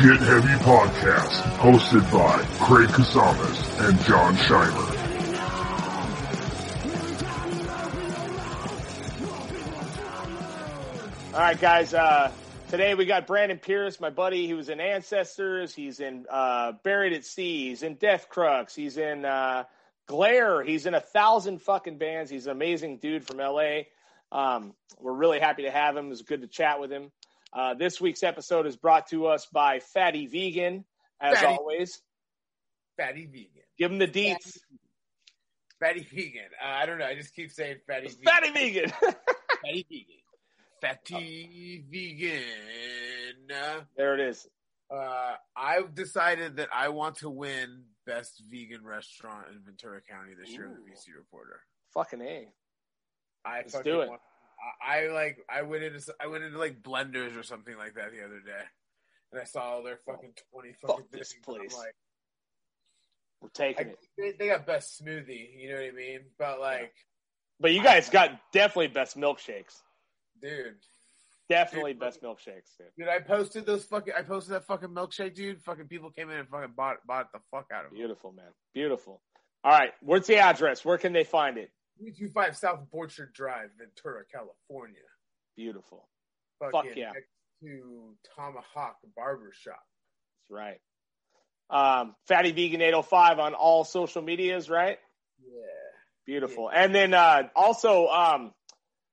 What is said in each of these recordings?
Get Heavy Podcast, hosted by Craig Casamas and John Scheimer. All right, guys. Uh, today we got Brandon Pierce, my buddy. He was in Ancestors. He's in uh, Buried at Sea. He's in Death Crux. He's in uh, Glare. He's in a thousand fucking bands. He's an amazing dude from LA. Um, we're really happy to have him. It was good to chat with him. Uh, this week's episode is brought to us by Fatty Vegan, as Fatty. always. Fatty vegan. Give him the deets. Fatty vegan. Uh, I don't know. I just keep saying fatty vegan. Fatty Vegan. Fatty vegan. Fatty vegan. there it is. Uh, I've decided that I want to win best vegan restaurant in Ventura County this year in the Ooh. VC Reporter. Fucking A. I Let's fucking do it. Want, I, I like. I went into. I went into like Blenders or something like that the other day, and I saw all their oh, fucking twenty fucking Fuck this things, I'm place. Like, We're taking I, it. they, they got best smoothie. You know what I mean? But like, But you guys got definitely best milkshakes. dude, Definitely Dude, best milkshakes, dude. Dude, I posted those fucking. I posted that fucking milkshake, dude. Fucking people came in and fucking bought bought the fuck out of it. Beautiful, man. Beautiful. All right. What's the address? Where can they find it? Three two five South Borchard Drive, Ventura, California. Beautiful. Fucking yeah. Next to Tomahawk Barber Shop. That's right. Um, Fatty Vegan 805 on all social medias, right? Yeah. Beautiful. And then uh, also, um,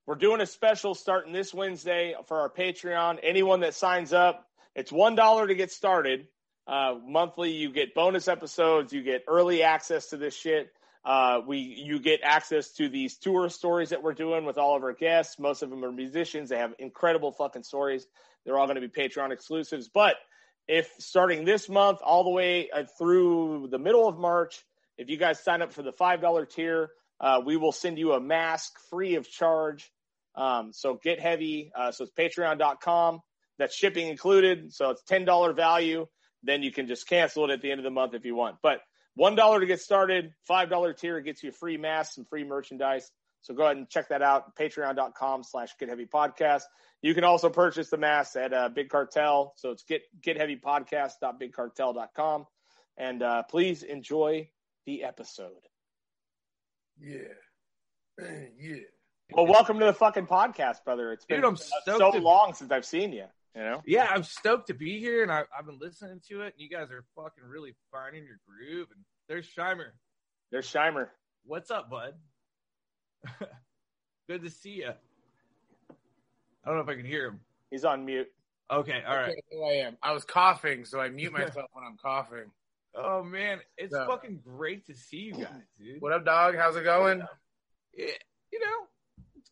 we're doing a special starting this Wednesday for our Patreon. Anyone that signs up, it's one dollar to get started. Uh, monthly, you get bonus episodes, you get early access to this shit. Uh, we you get access to these tour stories that we're doing with all of our guests. Most of them are musicians. They have incredible fucking stories. They're all going to be Patreon exclusives. But if starting this month all the way uh, through the middle of March, if you guys sign up for the five dollar tier, uh, we will send you a mask free of charge. Um, so get heavy. Uh, so it's patreon.com. That's shipping included. So it's $10 value. Then you can just cancel it at the end of the month if you want. But $1 to get started, $5 tier gets you free mask, some free merchandise. So go ahead and check that out. Patreon.com slash Get Heavy Podcast. You can also purchase the masks at uh, Big Cartel. So it's get getheavypodcast.bigcartel.com. And uh, please enjoy the episode. Yeah. yeah. Well, welcome to the fucking podcast, brother. It's been Dude, I'm uh, so to- long since I've seen you. You know, Yeah, I'm stoked to be here, and I, I've been listening to it. And you guys are fucking really finding your groove. And there's Shimer. there's Shimer. What's up, bud? Good to see you. I don't know if I can hear him. He's on mute. Okay, all right. Okay, here I am. I was coughing, so I mute myself when I'm coughing. Oh man, it's Yeah. fucking great to see you guys, dude. What up, dog? How's it going? Yeah, you know, it's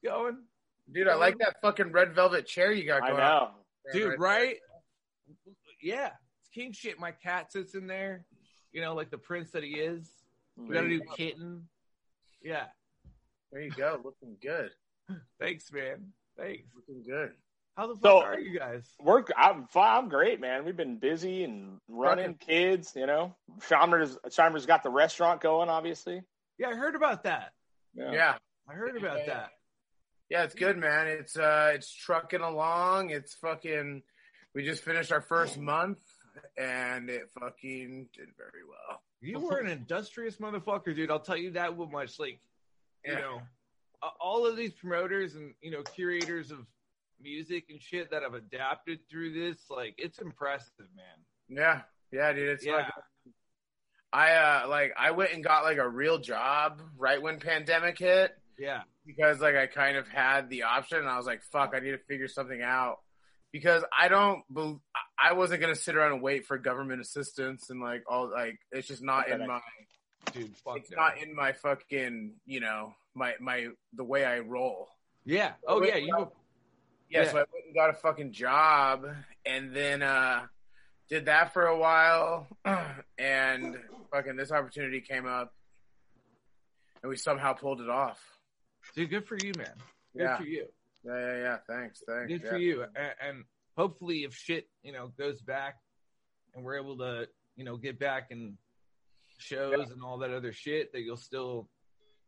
going, Dude, I like that fucking red velvet chair you got I going know. dude. Right? Yeah, it's king shit. My cat sits in there. You know, like the prince that he is. We got a new kitten. Yeah. There you go. Looking good. Thanks, man. Thanks. Looking good. How the fuck So- are you guys? We're I'm fine. I'm great, man. We've been busy and running kids. You know, Shimer's Shimer's got the restaurant going, obviously. Yeah, I heard about that. Yeah. I heard about Yeah. that. Yeah, it's good, man. It's uh it's trucking along. It's fucking we just finished our first month and it fucking did very well. You were an industrious motherfucker, dude. I'll tell you that much. Like, you Yeah. know, all of these promoters and you know curators of music and shit that have adapted through this, like, it's impressive, man. Yeah. Yeah, dude. It's yeah, like I uh like I went and got like a real job right when pandemic hit yeah, because like I kind of had the option and I was like, fuck, I need to figure something out. Because I don't, bel I wasn't gonna sit around and wait for government assistance and like all like it's just not in my dude. Fuck it's that. not in my fucking you know my my the way I roll. yeah. Oh yeah. You. Yeah, Yeah. so I went and got a fucking job and then uh did that for a while and fucking this opportunity came up and we somehow pulled it off. Dude, good for you, man. Good Yeah. for you. Yeah, yeah, yeah. Thanks, thanks. Good yeah. for you. And, and hopefully, if shit, you know, goes back, and we're able to, you know, get back and shows and all that other shit, that you'll still,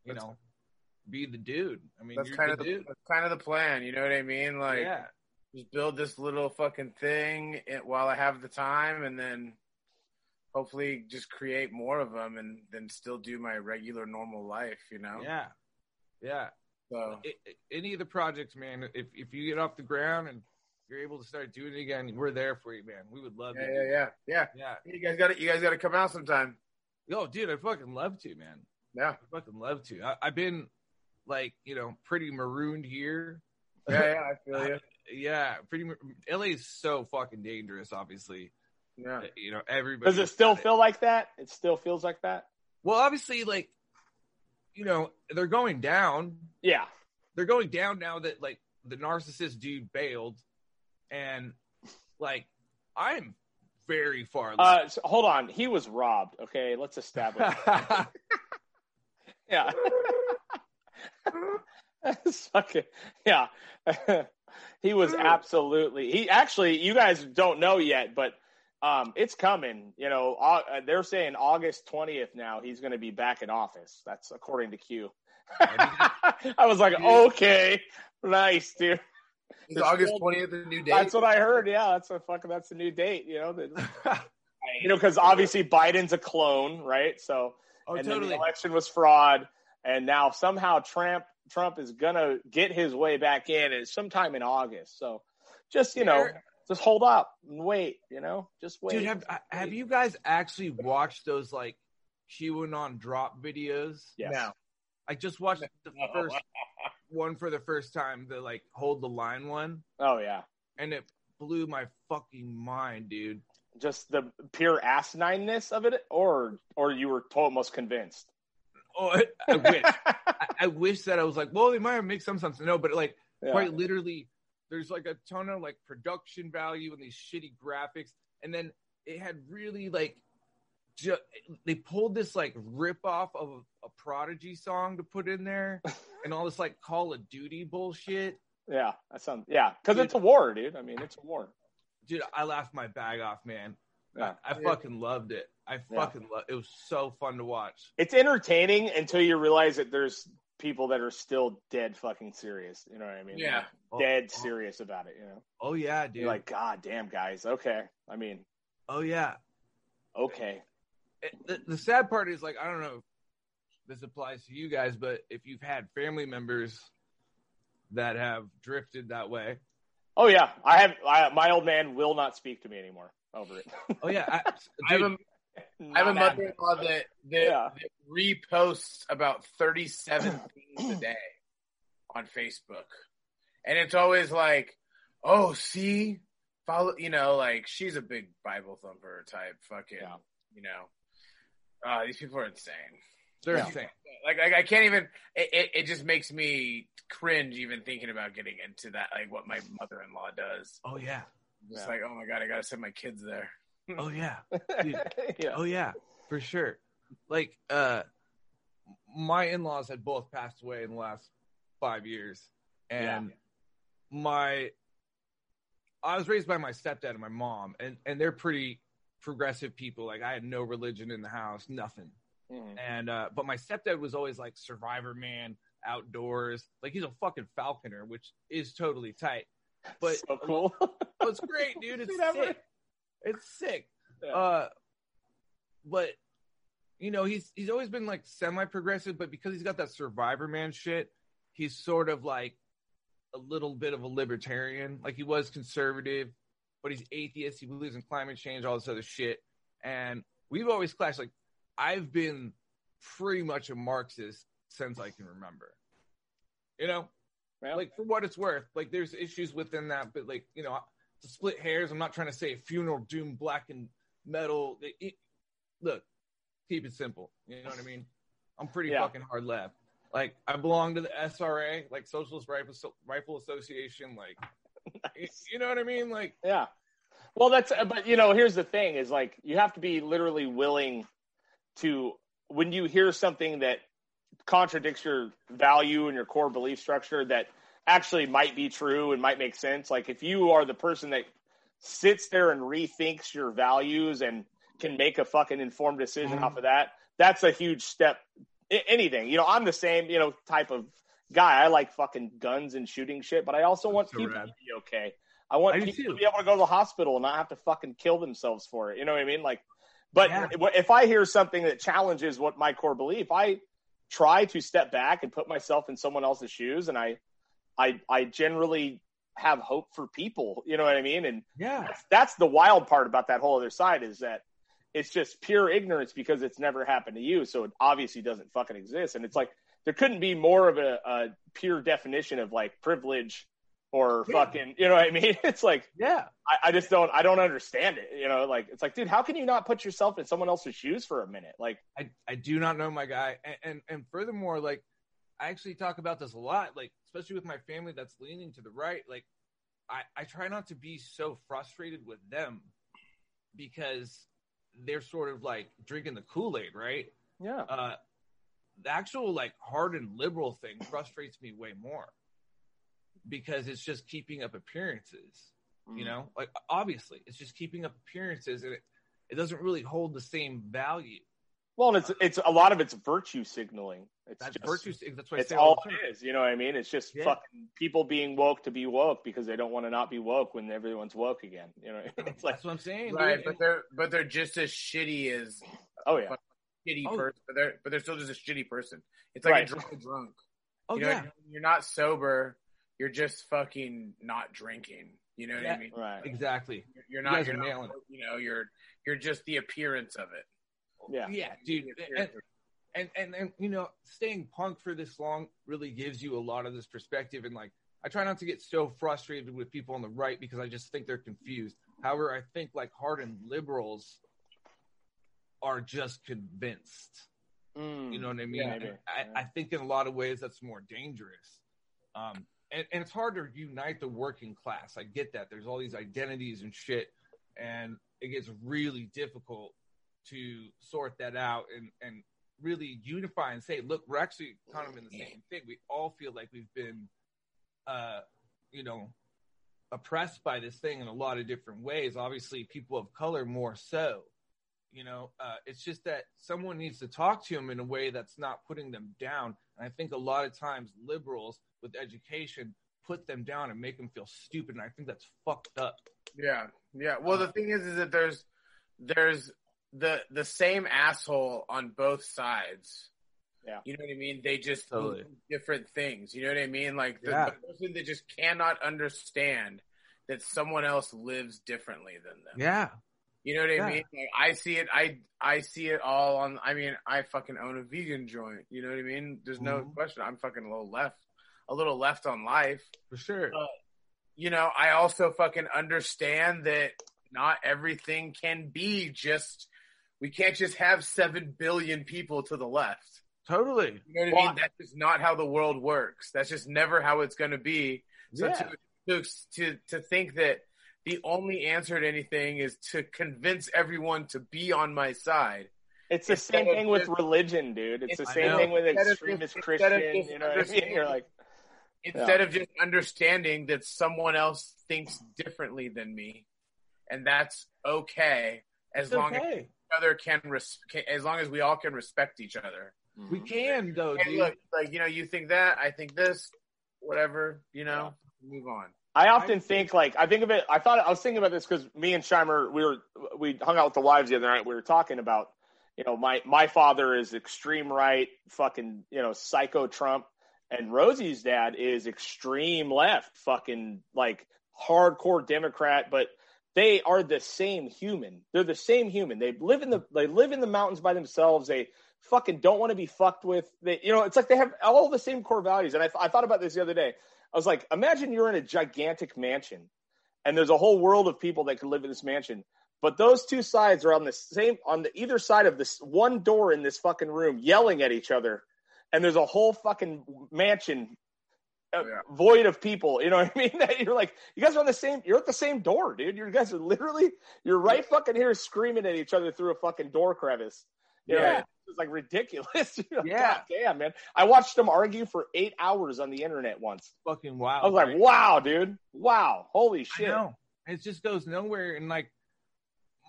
you That's- know, be the dude. I mean, That's you're kind the of the, dude. that's kind of the plan. You know what I mean? Like, yeah, just build this little fucking thing while I have the time, and then hopefully just create more of them, and then still do my regular normal life. You know? yeah, yeah. So I- I- any of the projects, man. If if you get off the ground and you're able to start doing it again, we're there for you, man. We would love yeah, to. yeah, yeah, yeah. yeah. You guys got to You guys got to come out sometime. Yo, dude, I fucking love to, man. Yeah, I fucking love to. I, I've been like, you know, pretty marooned here. yeah, yeah. I feel you. yeah, pretty. mar- LA is so fucking dangerous. Obviously, Yeah. Uh, you know, everybody. Does it still feel like that? It still feels like that. Well, obviously, like, you know, they're going down. Yeah. They're going down now that like the narcissist dude bailed, and like, I'm very far. Uh, so- hold on. He was robbed. Okay, let's establish. yeah. Suck. Yeah. he was absolutely. He actually. You guys don't know yet, but um, it's coming. You know, uh, they're saying August twentieth. Now he's going to be back in office. That's according to Q. I was like, okay, nice, dude. Is August twentieth the new date? That's what I heard. Yeah, that's a fucking. That's the new date. You know, the, you know, because obviously Biden's a clone, right? So, oh, and then the election was fraud, and now somehow Trump Trump is gonna get his way back in, and sometime in August. So, just you know, There- just hold up and wait. You know, just wait. Dude, have have you guys actually watched those like QAnon drop videos? Yeah. No. I just watched the first one for the first time, the like hold the line one, Oh yeah, and it blew my fucking mind, dude. just the pure asinineness of it, or or you were almost convinced. Oh, I, I wish. I, I wish that I was like, well, they might have made some sense. No, but like Yeah. quite literally, there's like a ton of like production value and these shitty graphics, and then it had really like, ju- they pulled this like rip off of a, a Prodigy song to put in there, and all this like Call of Duty bullshit. Yeah, that sounds yeah, because it's a war, dude. I mean, it's a war. Dude, I laughed my bag off, man. Yeah. I, I Yeah. fucking loved it. I Yeah. fucking love. It was so fun to watch. It's entertaining until you realize that there's people that are still dead fucking serious. You know what I mean? Yeah. Oh, dead oh, serious about it. You know, Oh yeah, dude. you're like, God damn, guys. Okay, I mean, oh yeah. okay. It- the, the sad part is like I don't know if this applies to you guys, but if you've had family members that have drifted that way, Oh yeah, I have. I, my old man will not speak to me anymore over it. oh yeah, I, I have a, I have a mother-in-law that that, Yeah. that reposts about thirty-seven things a day on Facebook, and it's always like, "Oh, see, follow." You know, like she's a big Bible thumper type. Fucking, Yeah. you know, uh, these people are insane. they're Yeah. insane. Like, like I can't even. It, it, it just makes me cringe even thinking about getting into that. Like what my mother-in-law does. Oh yeah, Just Yeah. like, oh my god, I gotta send my kids there. Oh yeah, yeah. oh yeah, for sure. Like, uh, my in-laws had both passed away in the last five years, and my I was raised by my stepdad and my mom, and and they're pretty progressive people. Like, I had no religion in the house, nothing. Mhm. And uh, but my stepdad was always like Survivor man, outdoors. Like he's a fucking falconer, which is totally tight. But so cool. oh, it's great, dude. It's sick. It's sick. Yeah. Uh, but you know, he's he's always been like semi progressive, but because he's got that Survivor man shit, he's sort of like a little bit of a libertarian. Like he was conservative, but he's atheist. He believes in climate change, all this other shit. And we've always clashed. Like I've been pretty much a Marxist since I can remember. You know, Yeah. like for what it's worth, like there's issues within that, but like you know, split hairs. I'm not trying to say funeral doom, black and metal. It- it- look, keep it simple. You know what I mean? I'm pretty Yeah. fucking hard left. Like I belong to the SRA, like Socialist Rifle Rifle Association. Like, y- you know what I mean? Like, Yeah. Well, that's uh, but you know, here's the thing: is like you have to be literally willing to when you hear something that contradicts your value and your core belief structure that actually might be true and might make sense. Like if you are the person that sits there and rethinks your values and can make a fucking informed decision Mhm. off of that, that's a huge step I- anything. You know, I'm the same, you know, type of guy. I like fucking guns and shooting shit, but I also want so people rad. to be okay. I want I people to be able to go to the hospital and not have to fucking kill themselves for it. You know what I mean? Like, but Yeah. if I hear something that challenges what my core belief, I try to step back and put myself in someone else's shoes, and I, I, I generally have hope for people. You know what I mean? And Yeah. that's, that's the wild part about that whole other side is that it's just pure ignorance because it's never happened to you, so it obviously doesn't fucking exist. And it's like there couldn't be more of a, a pure definition of like privilege or Yeah. fucking, you know what I mean? It's like Yeah. I, I just don't, I don't understand it. You know, like it's like, dude, how can you not put yourself in someone else's shoes for a minute? Like, I, I do not know my guy. And, and and furthermore, like I actually talk about this a lot, like especially with my family that's leaning to the right. Like I, I try not to be so frustrated with them because they're sort of like drinking the Kool-Aid, right? yeah, Uh the actual like hardened liberal thing frustrates me way more because it's just keeping up appearances Mm. you know like obviously it's just keeping up appearances and it, it doesn't really hold the same value Well, and it's it's a lot of it's virtue signaling. It's that's just, virtue that's what I It's say all the time. it is. You know what I mean? It's just Yeah. fucking people being woke to be woke because they don't want to not be woke when everyone's woke again. You know, I mean? it's like, that's what i'm saying Right, dude. but they're but they're just as shitty as oh yeah, shitty Oh. person. But they're but they're still just a shitty person. It's like Right. a drunk drunk. oh you know, yeah you're not sober. You're just fucking not drinking. You know what Yeah. I mean? right, exactly You're You not. guys You're are not. nailing You know, you're you're just the appearance of it. Yeah, yeah dude and, appearance of it. and and and you know staying punk for this long really gives you a lot of this perspective and like i try not to get so frustrated with people on the right because i just think they're confused however i think like hardened liberals are just convinced Mm. You know what I mean? Yeah, And maybe. I, I think in a lot of ways that's more dangerous. Um, and, and it's hard to unite the working class. I get that. There's all these identities and shit, and it gets really difficult to sort that out and, and really unify and say, look, we're actually kind of in the same thing. We all feel like we've been, uh, you know, oppressed by this thing in a lot of different ways. Obviously, people of color more so. You know, uh, it's just that someone needs to talk to them in a way that's not putting them down. And I think a lot of times liberals with education put them down and make them feel stupid. And I think that's fucked up. Yeah, yeah. Well, the thing is, is that there's there's the the same asshole on both sides. Yeah. you know what I mean. They just Totally. do different things. You know what I mean? Like the, Yeah. the person that just cannot understand that someone else lives differently than them. Yeah. You know what I Yeah. mean? Like, I see it. I I see it all on. I mean, I fucking own a vegan joint. You know what I mean? There's no Mhm. question. I'm fucking a little left, a little left on life For sure. you know, I also fucking understand that not everything can be just, we can't just have 7 billion people to the left. Totally. You know what I mean? That's just not how the world works. That's just never how it's going to be. So Yeah. to, to, to, to think that the only answer to anything is to convince everyone to be on my side. It's the Instead same of thing with just- religion, dude. It's the same thing with Instead of extremist just- Christian. instead of just You know what I mean? understanding- You're like, Instead of just understanding that someone else thinks differently than me. And that's okay as It's long as okay. each other can, res- can as long as we all can respect each other. Mm-hmm. We can though, Hey, dude. look, like you know, you think that, I think this, whatever, you know, move on. I often think like I think of it. I thought I was thinking about this because me and Shimer we were we hung out with the wives the other night. We were talking about you know my my father is extreme right, fucking you know psycho Trump, and Rosie's dad is extreme left, fucking like hardcore Democrat. But they are the same human. They're the same human. They live in the they live in the mountains by themselves. They fucking don't want to be fucked with. They you know it's like they have all the same core values. And I, I thought about this the other day. I was like, imagine you're in a gigantic mansion and there's a whole world of people that could live in this mansion. But those two sides are on the same, on the either side of this one door in this fucking room yelling at each other. And there's a whole fucking mansion uh, Yeah. void of people. You know what I mean? That you're like, you guys are on the same, you're at the same door, dude. You guys are literally, you're right fucking here screaming at each other through a fucking door crevice. You know, Yeah. it's like ridiculous. You know, Yeah. Damn, man. I watched them argue for eight hours on the internet once. Fucking wow. I was like, wow, dude. Wow. Holy I shit. know. It just goes nowhere. And like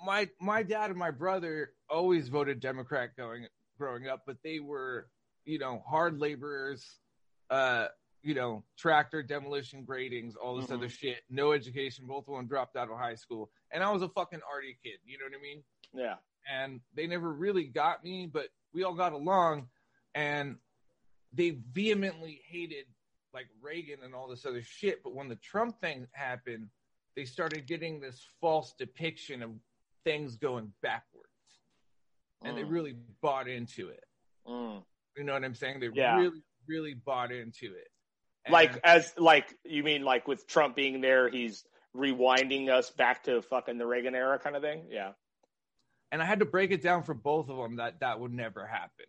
my my dad and my brother always voted Democrat going growing up, but they were you know, hard laborers, uh, you know, tractor demolition gradings, all this Mhm. other shit. No education. Both of them dropped out of high school, and I was a fucking arty kid. You know what I mean? Yeah. and they never really got me, but we all got along, and they vehemently hated like Reagan and all this other shit. But when the Trump thing happened, they started getting this false depiction of things going backwards, and they Mm. really bought into it. Mm. You know what I'm saying? They Yeah. really, really bought into it. And- Like as like you mean like with Trump being there, he's rewinding us back to fucking the Reagan era kind of thing. Yeah. and I had to break it down for both of them that that would never happen.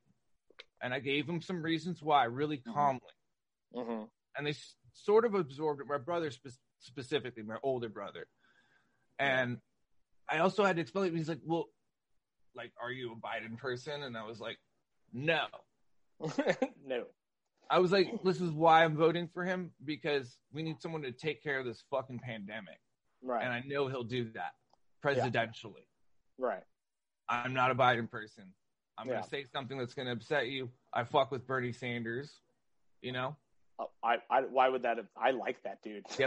And I gave them some reasons why, really calmly. hmm and they s- sort of absorbed it. My brother spe- specifically, my older brother, and I also had to explain. it. He's like, "Well, like, are you a Biden person?" And I was like, "No." no. I was like, "This is why I'm voting for him because we need someone to take care of this fucking pandemic, Right. and I know he'll do that presidentially. right. I'm not a Biden person. I'm Yeah. gonna say something that's gonna upset you. I fuck with Bernie Sanders, you know." Oh, I, I why would that have, I like that dude. Yeah,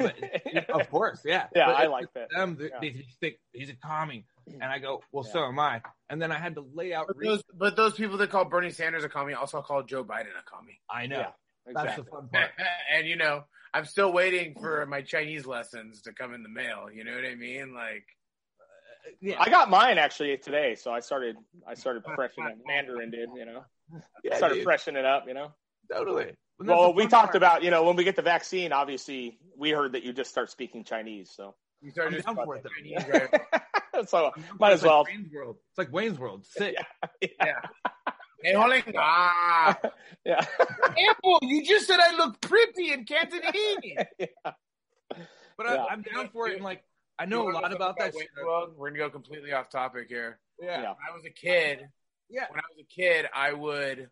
but of course, yeah. Yeah, But I like that. Them, Yeah. they think he's a commie, and I go, well, Yeah. so am I. And then I had to lay out. But those, but those people that call Bernie Sanders a commie also call Joe Biden a commie. I know Yeah, that's exactly. the fun part. and you know, I'm still waiting for my Chinese lessons to come in the mail. You know what I mean? Like, uh, Yeah, I got mine actually today, so I started I started freshening Mandarin, dude. You know, yeah, started dude, freshening it up. You know. totally. But Well, we talked part. about you know when we get the vaccine. Obviously, we heard that you just start speaking Chinese, so you start I'm just down about for it, the. Chinese, right? so It's might as like well. Wayne's World. It's like Wayne's World. Sit. yeah. Hey, Holing, ah, Yeah. Apple, you just said I look pretty in Cantonese. But Yeah. I, I'm down for it. And like, I know a lot talk about that Wayne's shit. World? We're gonna go completely off topic here. Yeah. Yeah. When I was a kid, Yeah. when I was a kid, I would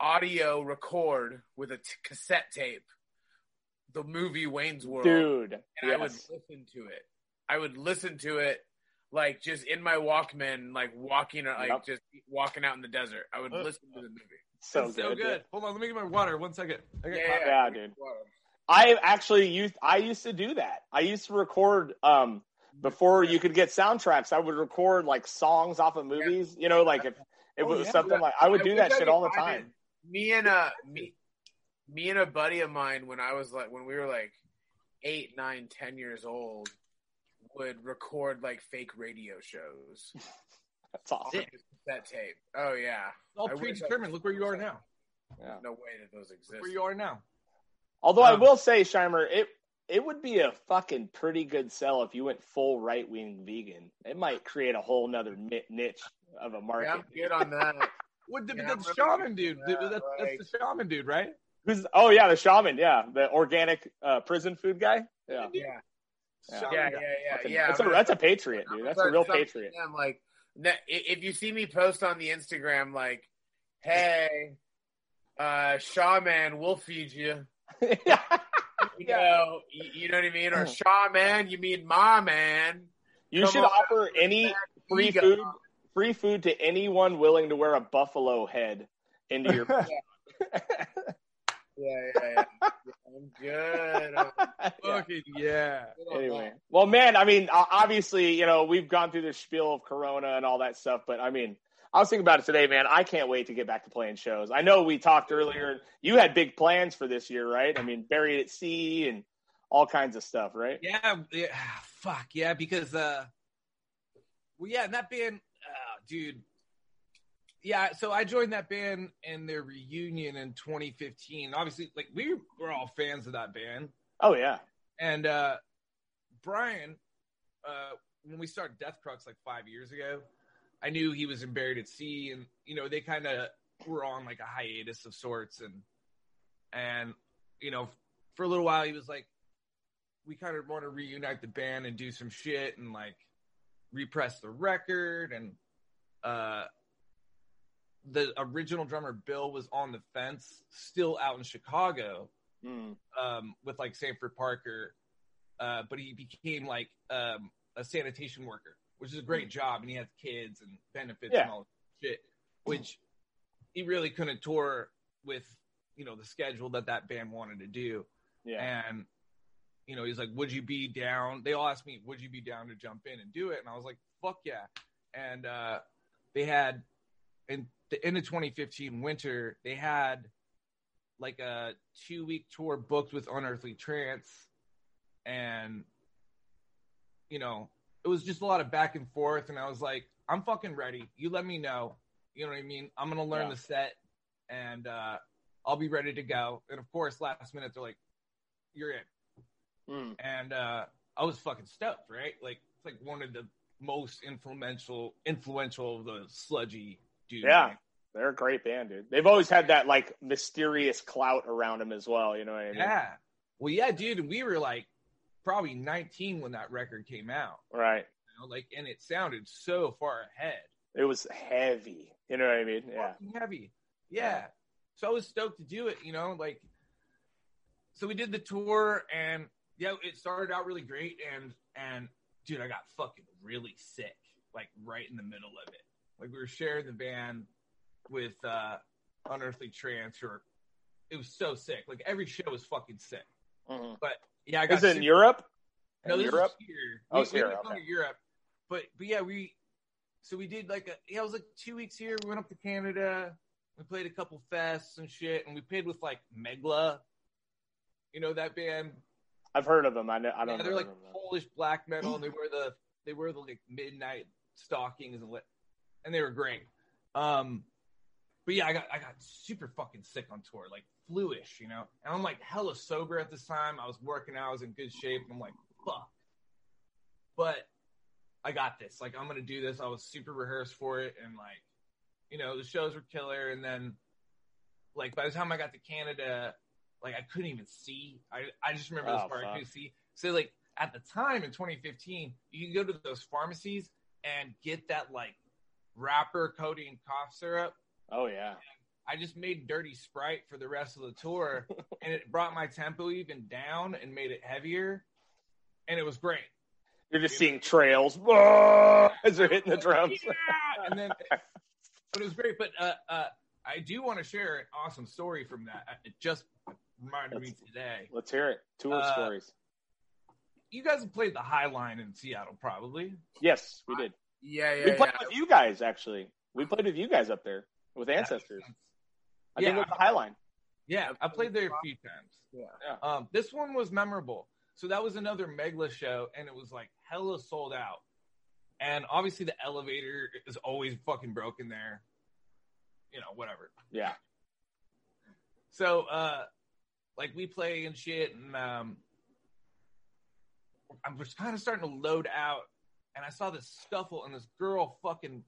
audio record with a t- cassette tape the movie Wayne's World, Dude. and I would listen to it. I would listen to it like just in my Walkman, like walking, or like Yep. just walking out in the desert. I would Uh, listen to the movie. So It's so good. good. dude. Hold on, let me get my water. One second. I got Yeah, hot- Yeah, dude. I actually used I used to do that. I used to record um before you could get soundtracks. I would record like songs off of movies. You know, like if it Oh, was yeah. something like I would do that I shit all the time. Me and a me, me and a buddy of mine when I was like when we were like eight, nine, ten years old would record like fake radio shows. That's awesome. That tape. Oh yeah. It's all I wish I predetermined. Look where you are now. Yeah. No way that those exist. Where you are now. Although I Um, will say, Shimer, it it would be a fucking pretty good sell if you went full right wing vegan. It might create a whole nother niche of a Yeah, market. I'm good on that. What the, Yeah, that's I'm shaman dude. into that, that's, like- that's the shaman dude, right? Who's? Oh yeah, the shaman. Yeah, the organic uh, prison food guy. Yeah, Yeah. Yeah. Yeah, yeah, yeah, Fucking- yeah. That's a but- that's a patriot, dude. That's a real patriot. I'm like, if you see me post on the Instagram, like, "Hey, uh, Shaw man, we'll feed you." yeah. You Yeah. know, you, you know what I mean? Or Shaw man, you mean Ma man? You Come should on. offer any free Ego. food, free food to anyone willing to wear a buffalo head into your. Yeah, yeah, yeah. I'm good. I'm Yeah. Fucking yeah. good on Anyway, well, man, I mean, obviously, you know, we've gone through the spiel of Corona and all that stuff, but I mean, I was thinking about it today, man. I can't wait to get back to playing shows. I know we talked earlier. And you had big plans for this year, right? I mean, buried at sea and all kinds of stuff, right? Yeah, yeah, fuck yeah, because uh, well, yeah, and that band, uh, dude, yeah. So I joined that band in their reunion in 2015. Obviously, like we were all fans of that band, Oh yeah, and uh, Brian, uh, when we started Death Crux like five years ago, I knew he was in Buried at Sea, and you know they kind of were on like a hiatus of sorts, and and you know for a little while he was like, we kind of want to reunite the band and do some shit and like repress the record, and uh, the original drummer Bill was on the fence, still out in Chicago Mm. um, with like Sanford Parker, uh, but he became like um, a sanitation worker, which is a great job, and he has kids and benefits Yeah. and all that shit. Which he really couldn't tour with you know the schedule that that band wanted to do. Yeah. And you know, he's like, "Would you be down?" They all asked me, "Would you be down to jump in and do it?" And I was like, "Fuck yeah!" And uh, they had in the end of 2015 winter, they had like a two week tour booked with Unearthly Trance, and you know, it was just a lot of back and forth. And I was like, "I'm fucking ready. You let me know. You know what I mean? I'm gonna learn Yeah. the set, and uh, I'll be ready to go." And of course, last minute they're like, "You're in." Mm. and uh, I was fucking stoked, right? Like it's like one of the most influential influential of the sludgy dudes. Yeah. They're a great band, dude. They've always had that like mysterious clout around them as well. You know what I mean? yeah. Well, yeah, dude, we were like probably 19 when that record came out. Right. You know, like, and it sounded so far ahead. It was heavy. You know what I mean? Yeah. Heavy. Yeah. So I was stoked to do it, you know, like so we did the tour and yeah, it started out really great and and dude, I got fucking really sick, like right in the middle of it. Like we were sharing the van with uh Unearthly Trance or it was so sick. Like every show was fucking sick. Mhm. But yeah, I got Is it in Europe? no, In this Europe? is here. Oh, We- it's we here, went okay. to Europe. But but yeah, we so we did like a yeah, it was like two weeks here. We went up to Canada. We played a couple fests and shit, and we played with like Megla. You know that band? I've heard of them. I know. I Yeah, don't they're like. Polish black metal, and they wear the they wear the like midnight stockings and lit, and they were great. Um, but yeah, I got I got super fucking sick on tour, like fluish, you know. And I'm like hella sober at this time. I was working out, I was in good shape, and I'm like, fuck. But I got this. Like I'm gonna do this. I was super rehearsed for it, and like, you know, the shows were killer. And then, like by the time I got to Canada, like I couldn't even see. I I just remember this Oh, part. I couldn't see. So like at the time in 2015, you can go to those pharmacies and get that like wrapper codeine cough syrup. Oh yeah. I just made dirty Sprite for the rest of the tour, and it brought my tempo even down and made it heavier, and it was great. You're just seeing trails whoa, as they're hitting the drums. Yeah! And then, but it was great. But uh, uh, I do want to share an awesome story from that. It just reminded me today. Let's hear it. Tour Uh, stories. You guys have played the Highline in Seattle, probably. Yes, we did. Yeah, yeah, we played yeah. with you guys actually. We played with you guys up there with ancestors. I think Yeah. with the Highline. Yeah, I played there a few times. Yeah. Um, this one was memorable. So that was another Megla show, and it was like hella sold out. And obviously, the elevator is always fucking broken there. You know, whatever. Yeah. So, uh, like we play and shit, and um, I'm just kind of starting to load out, and I saw this scuffle, and this girl fucking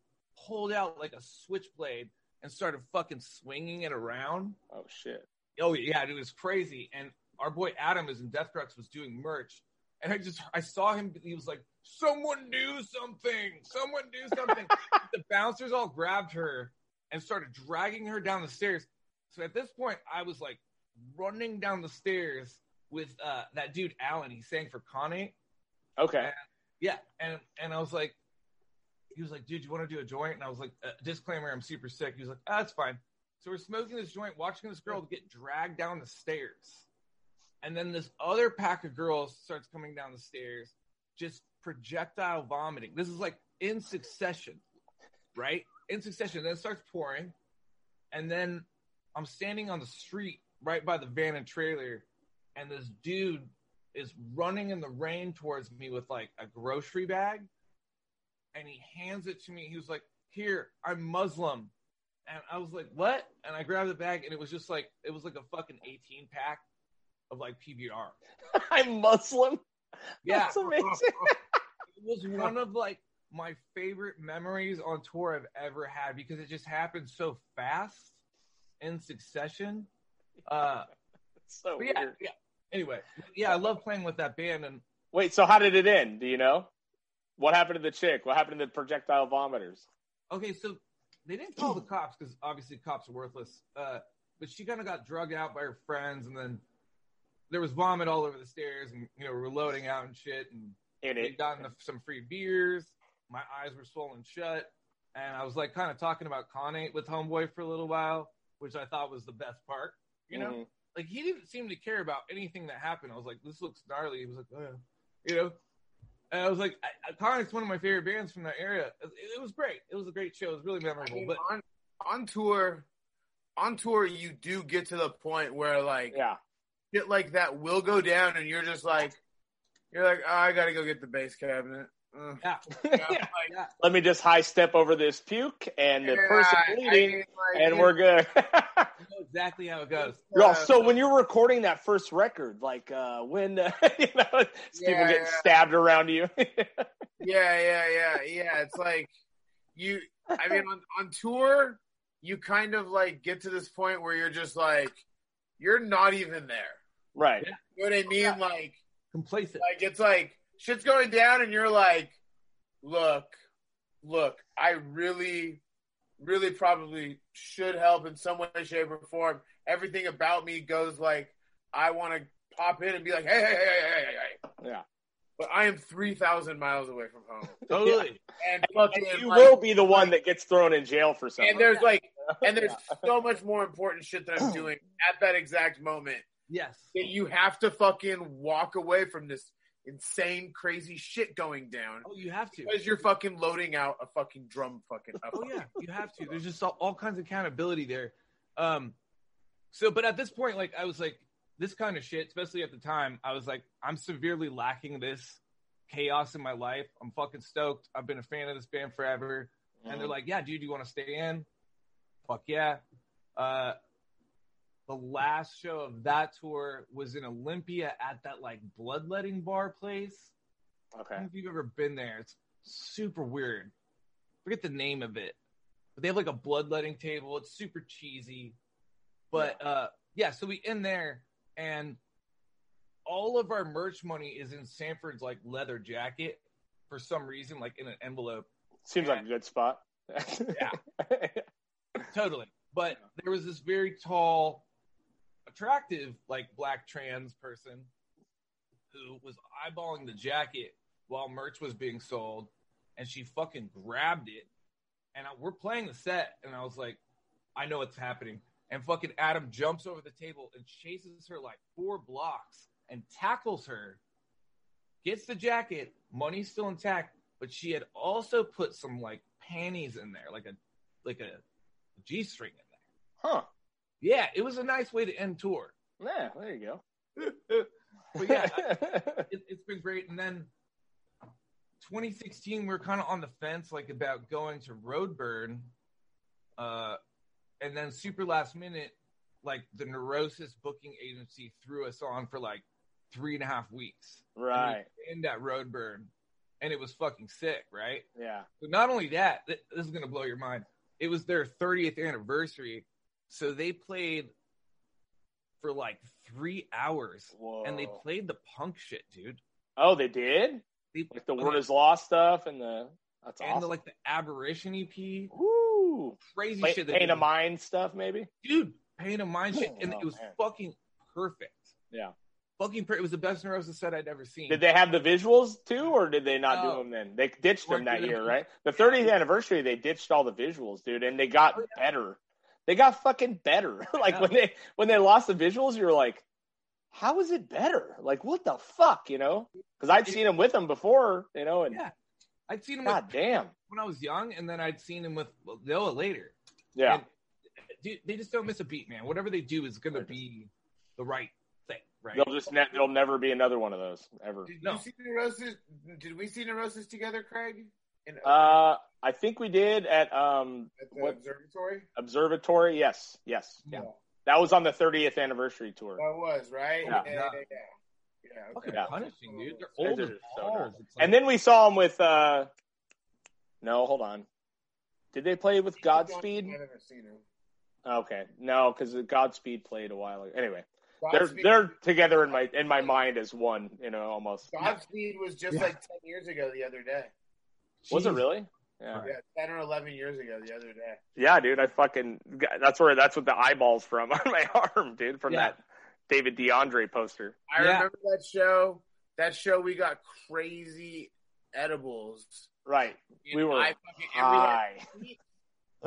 pulled out like a switchblade and started fucking swinging it around. Oh shit. Oh yeah, it was crazy. And our boy Adam is in Death Crux was doing merch, and I just I saw him. He was like, "Someone do something! Someone do something!" the bouncers all grabbed her and started dragging her down the stairs. So at this point, I was like running down the stairs with uh, that dude Alan. He sang for Khanate. Okay. Yeah, and and I was like, he was like, dude, you want to do a joint? And I was like, uh, disclaimer, I'm super sick. He was like, ah, that's fine. So we're smoking this joint, watching this girl get dragged down the stairs, and then this other pack of girls starts coming down the stairs, just projectile vomiting. This is like in succession, right? In succession. Then it starts pouring, and then I'm standing on the street right by the van and trailer, and this dude is running in the rain towards me with like a grocery bag and he hands it to me. He was like, Here, I'm Muslim. And I was like, What? And I grabbed the bag and it was just like it was like a fucking 18 pack of like PBR. I'm Muslim. Yeah. That's amazing. it was one of like my favorite memories on tour I've ever had because it just happened so fast in succession. Uh so yeah, yeah. Anyway, yeah, I love playing with that band and Wait, so how did it end? Do you know? What happened to the chick? What happened to the projectile vomiters? Okay, so they didn't call the cops because obviously cops are worthless. Uh, but she kind of got drugged out by her friends, and then there was vomit all over the stairs, and you know we were loading out and shit, and In we it. would gotten some free beers. My eyes were swollen shut. and I was like kind of talking about Khanate with Homeboy for a little while, which I thought was the best part. You know, Mhm. Like he didn't seem to care about anything that happened. I was like, this looks gnarly. He was like, oh, yeah. you know. And I was like, I, I, Khanate's one of my favorite bands from that era. It, it was great. It was a great show. It was really I memorable. mean, but on on tour, on tour, you do get to the point where like yeah. shit like that will go down, and you're just like, you're like, oh, I gotta go get the bass cabinet. Ugh. yeah, Yeah. like, yeah. Let me just high step over this puke and the person I- I bleeding, mean, like, and you- we're good. I know exactly how it goes. Yo, so when you're recording that first record, like uh, when uh, you know it's people Yeah, getting yeah. stabbed around you. Yeah, yeah, yeah, yeah. It's like you. I mean, on on tour, you kind of like get to this point where you're just like, you're not even there. right. You know what I mean? Like, Complacent. like it's like shit's going down, and you're like, look, look, I really, really probably should help in some way, shape, or form. Everything about me goes like, I want to pop in and be like, hey, hey, hey, hey, hey, hey, hey. Yeah. But I am three thousand miles away from home, Totally. and fucking And you like, will be the one that gets thrown in jail for something. and there's like, and there's so much more important shit that I'm doing at that exact moment Yes. that you have to fucking walk away from this insane, crazy shit going down Oh, you have to. because you're fucking loading out a fucking drum fucking up. Oh yeah, you have to. There's just all, all kinds of accountability there. Um, so, but at this point, like I was like, this kind of shit, especially at the time, I was like, I'm severely lacking this chaos in my life. I'm fucking stoked. I've been a fan of this band forever, and they're like, yeah, dude, you want to stay in? Fuck yeah. Uh, the last show of that tour was in Olympia at that like bloodletting bar place. I okay. don't know if you've ever been there. It's super weird. Forget the name of it. But they have like a bloodletting table. It's super cheesy. But uh yeah, so we in there and all of our merch money is in Sanford's like leather jacket for some reason, like in an envelope. Seems like a good spot. Yeah. Totally. But there was this very tall, attractive, like black trans person who was eyeballing the jacket while merch was being sold, and she fucking grabbed it. And I, we're playing the set, and I was like, I know what's happening. And fucking Adam jumps over the table and chases her like four blocks and tackles her, gets the jacket, money's still intact, but she had also put some like panties in there, like a like a G string in there. huh. Yeah, it was a nice way to end tour. Yeah, there you go. But yeah, it, it's been great. And then 2016, we are kind of on the fence, like about going to Roadburn. Uh, and then super last minute, like the Neurosis booking agency threw us on for like three and a half weeks. right. And at Roadburn, and it was fucking sick, right? Yeah. But not only that, th- this is gonna blow your mind. It was their 30th anniversary, so they played for like three hours, Whoa. and they played the punk shit, dude. Oh, they did? They, Like the Word as Law stuff and the that's and awesome. the, like the aberration EP, Woo. crazy Play, shit. they pain of mind stuff, maybe. dude. Pain of mind shit, and Oh, it was man. fucking perfect. Yeah. Fucking, per- it was the best Neurosis set I'd ever seen. Did they have the visuals too, or did they not No. do them then? They ditched them that year, them. right? The 30th anniversary, they ditched all the visuals, dude, and they got Oh, better. They got fucking better. like Yeah. when they when they lost the visuals, you were like, "How is it better? Like what the fuck?" You know? Because I'd seen them with them before, you know, and Yeah. I'd seen him god with, damn, when I was young, and then I'd seen him with Noah later. yeah, And, dude, they just don't miss a beat, man. Whatever they do is gonna be the right thing, right? they'll just ne- there'll never be another one of those ever. Did No. you see Neurosis? Did we see Neurosis together, Craig? In, Uh, I think we did at um at the what- observatory? Observatory. Yes, yes, Yeah. that was on the 30th anniversary tour. That was, right? Yeah. yeah, yeah. yeah. Yeah, okay. Fucking Yeah. punishing, dude. They're They're old as so balls. like- And then we saw them with. uh No, hold on. Did they play with Godspeed? Never seen him. Okay, no, because Godspeed played a while ago. Anyway, they're they're together in my in my mind as one. You know, almost. Godspeed was just Yeah. like 10 years ago the other day. Was it really? Yeah. Yeah, 10 or 11 years ago the other day. Yeah, dude. I fucking. That's where that's what the eyeballs from on my arm, dude. From Yeah. that David D'Andrea poster. I Yeah. remember that show. That show we got crazy edibles Right. And We were I fucking, and we had High.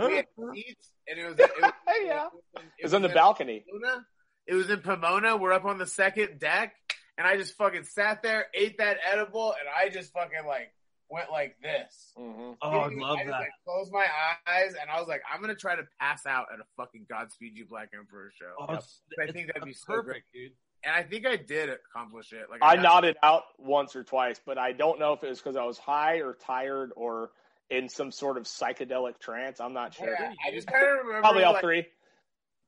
We had seats, and it was, it was, Yeah. it It was on the balcony. Pomona. It was in Pomona. We're up on the second deck, and I just fucking sat there, ate that edible, and I just fucking like went like this. hmm Oh, I Dude, love just, that. like, closed my eyes, and I was like, I'm gonna try to pass out at a fucking Godspeed You Black Emperor show. Oh, Yep. I think that'd be so perfect, dude. And I think I did accomplish it. Like I got- nodded out once or twice, but I don't know if it was because I was high or tired or in some sort of psychedelic trance. I'm not sure. Yeah, I just kind of remember. Probably all like, three.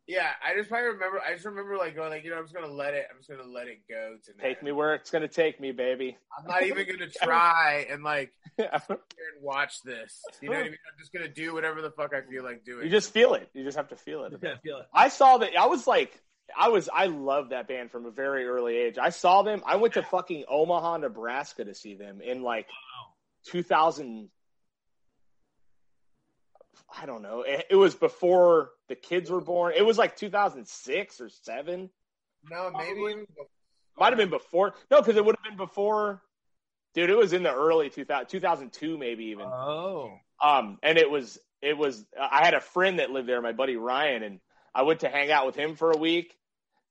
Yeah, I just probably remember. I just remember like going like, you know, I'm just gonna let it. I'm just gonna let it go tonight. Take me where it's gonna take me, baby. I'm not even gonna try and like you sit here and watch this. You know what I mean? I'm just gonna do whatever the fuck I feel like doing. You just feel it. You just have to feel it. You gotta feel it. I saw that. I was like, I was, I love that band from a very early age. I saw them. I went to fucking Omaha, Nebraska to see them in like 2000. I don't know. It, it was before the kids were born. It was like 2006 or seven. no, maybe Probably. even. Might have been before. No, because it would have been before. Dude, it was in the early 2000, 2002 maybe even. Oh, Um, and it was it was I had a friend that lived there, my buddy Ryan, and I went to hang out with him for a week.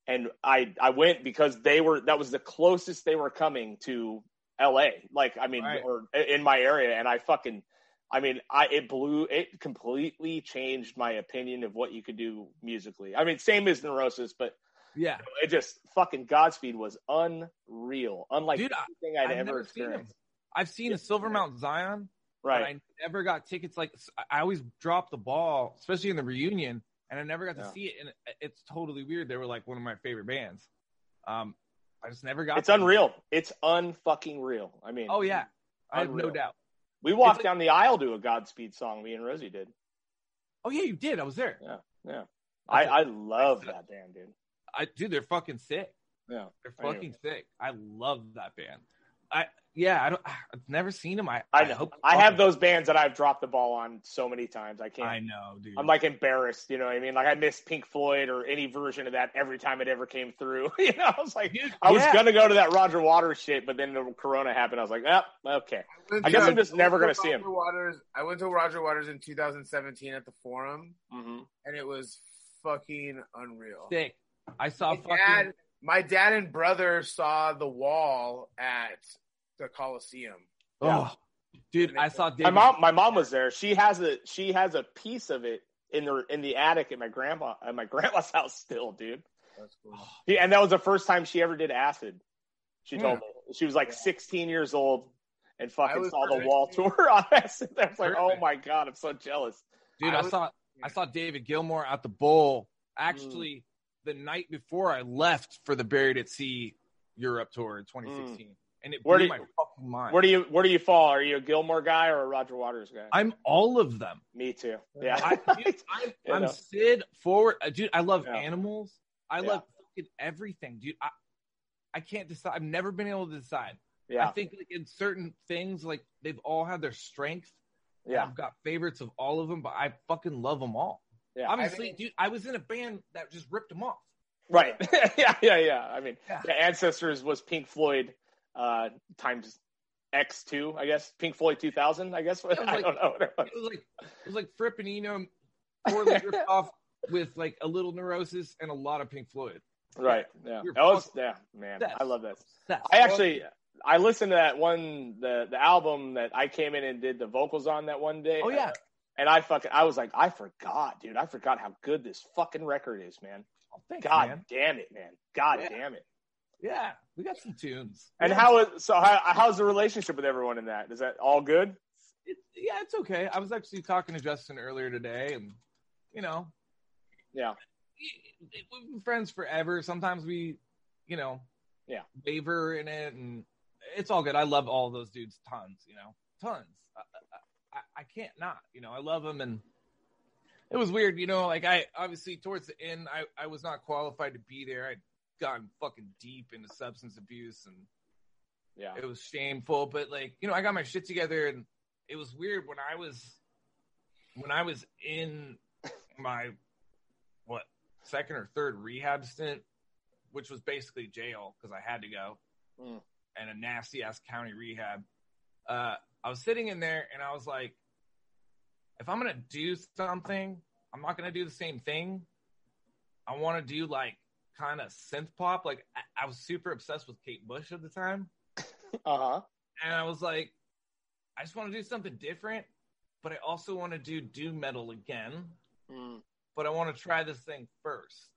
And I I went because they were that was the closest they were coming to L.A. Like I mean, Right. or in my area, and I fucking. I mean, I it blew it completely changed my opinion of what you could do musically. I mean, same as Neurosis, but yeah. it just fucking Godspeed was unreal, unlike Dude, anything I'd I've ever never seen experienced. I've seen a Silver Mount Zion, Right? I never got tickets. Like I always dropped the ball, especially in the reunion, and I never got to Yeah. see it. And it's totally weird. They were like one of my favorite bands. Um, I just never got. It's them. unreal. It's unfucking real. I mean, Oh yeah, I have no doubt. We walked like- down the aisle to a Godspeed song. Me and Rosie did. Oh yeah, you did. I was there. Yeah, yeah. I, I love that band, dude. I dude, they're fucking sick. Yeah, They're I fucking sick. I love that band. I yeah, I don't. I've never seen him. I I know. hope I have those bands that I've dropped the ball on so many times. I can't. I know, dude. I'm like embarrassed. You know what I mean? Like I missed Pink Floyd or any version of that every time it ever came through. you know, I was like, Dude, I was gonna go to that Roger Waters shit, but then the Corona happened. I was like, oh, okay. went I guess to- I'm just never gonna see him. Roger Waters. I went to Roger Waters in 2017 at the Forum, hmm and it was fucking unreal. sick. I saw My fucking. dad, my dad and brother saw the wall at the Coliseum. Oh, dude, I saw My David. mom, my mom was there. She has a she has a piece of it in the in the attic at my grandpa at my grandma's house still, dude. That's cool. Oh, yeah, and that was the first time she ever did acid. She told Yeah. me she was like 16 years old and fucking was saw the perfect. wall tour on acid. I was like, oh my god, I'm so jealous. Dude, I I, was- saw I saw David Gilmour at the bowl actually hmm. The night before I left for the Buried at Sea Europe tour in 2016, and it Where blew do my you- fucking mind. Where do you where do you fall? Are you a Gilmour guy or a Roger Waters guy? I'm all of them. Me too. Yeah. I, dude, I'm, You I'm. Sid forward, uh, dude. I love Yeah. animals. I Yeah. love fucking everything, dude. I I can't decide. I've never been able to decide. yeah. I think like in certain things, like they've all had their strength. Yeah. I've got favorites of all of them, but I fucking love them all. Yeah. Obviously, I mean- dude, I was in a band that just ripped them off. Right. yeah, yeah, yeah. I mean, Yeah. the ancestors was Pink Floyd uh, times X two, I guess. Pink Floyd two thousand, I guess. was I don't know. It was. Like it was like Fripp Eno poorly ripped off with like a little neurosis and a lot of Pink Floyd. Right. Yeah. You're That was yeah, man. obsessed. I love that. I actually I listened to that one the the album that I came in and did the vocals on that one day. Oh yeah. And I fucking I was like, I forgot, dude. I forgot how good this fucking record is, man. Oh, thanks, God man. damn it, man. God Yeah. damn it. Yeah, we got some tunes. And Yeah. how is so how how's the relationship with everyone in that? Is that all good? It, yeah, it's okay. I was actually talking to Justin earlier today, and you know, Yeah. we- we've been friends forever. Sometimes we, you know, Yeah. waver in it, and it's all good. I love all those dudes, tons. You know, tons. I, I, can't not. You know, I love them, and it was weird. You know, like I obviously towards the end, I I was not qualified to be there. I'd gotten fucking deep into substance abuse and Yeah. it was shameful but like you know i got my shit together and it was weird when i was when i was in my what second or third rehab stint which was basically jail because i had to go Mm. and a nasty ass county rehab uh I was sitting in there and I was like, if I'm gonna do something, I'm not gonna do the same thing. I want to do like kind of synth pop. Like I, I was super obsessed with Kate Bush at the time, Uh huh. and I was like, I just want to do something different, but I also want to do doom metal again. Mm. But I want to try this thing first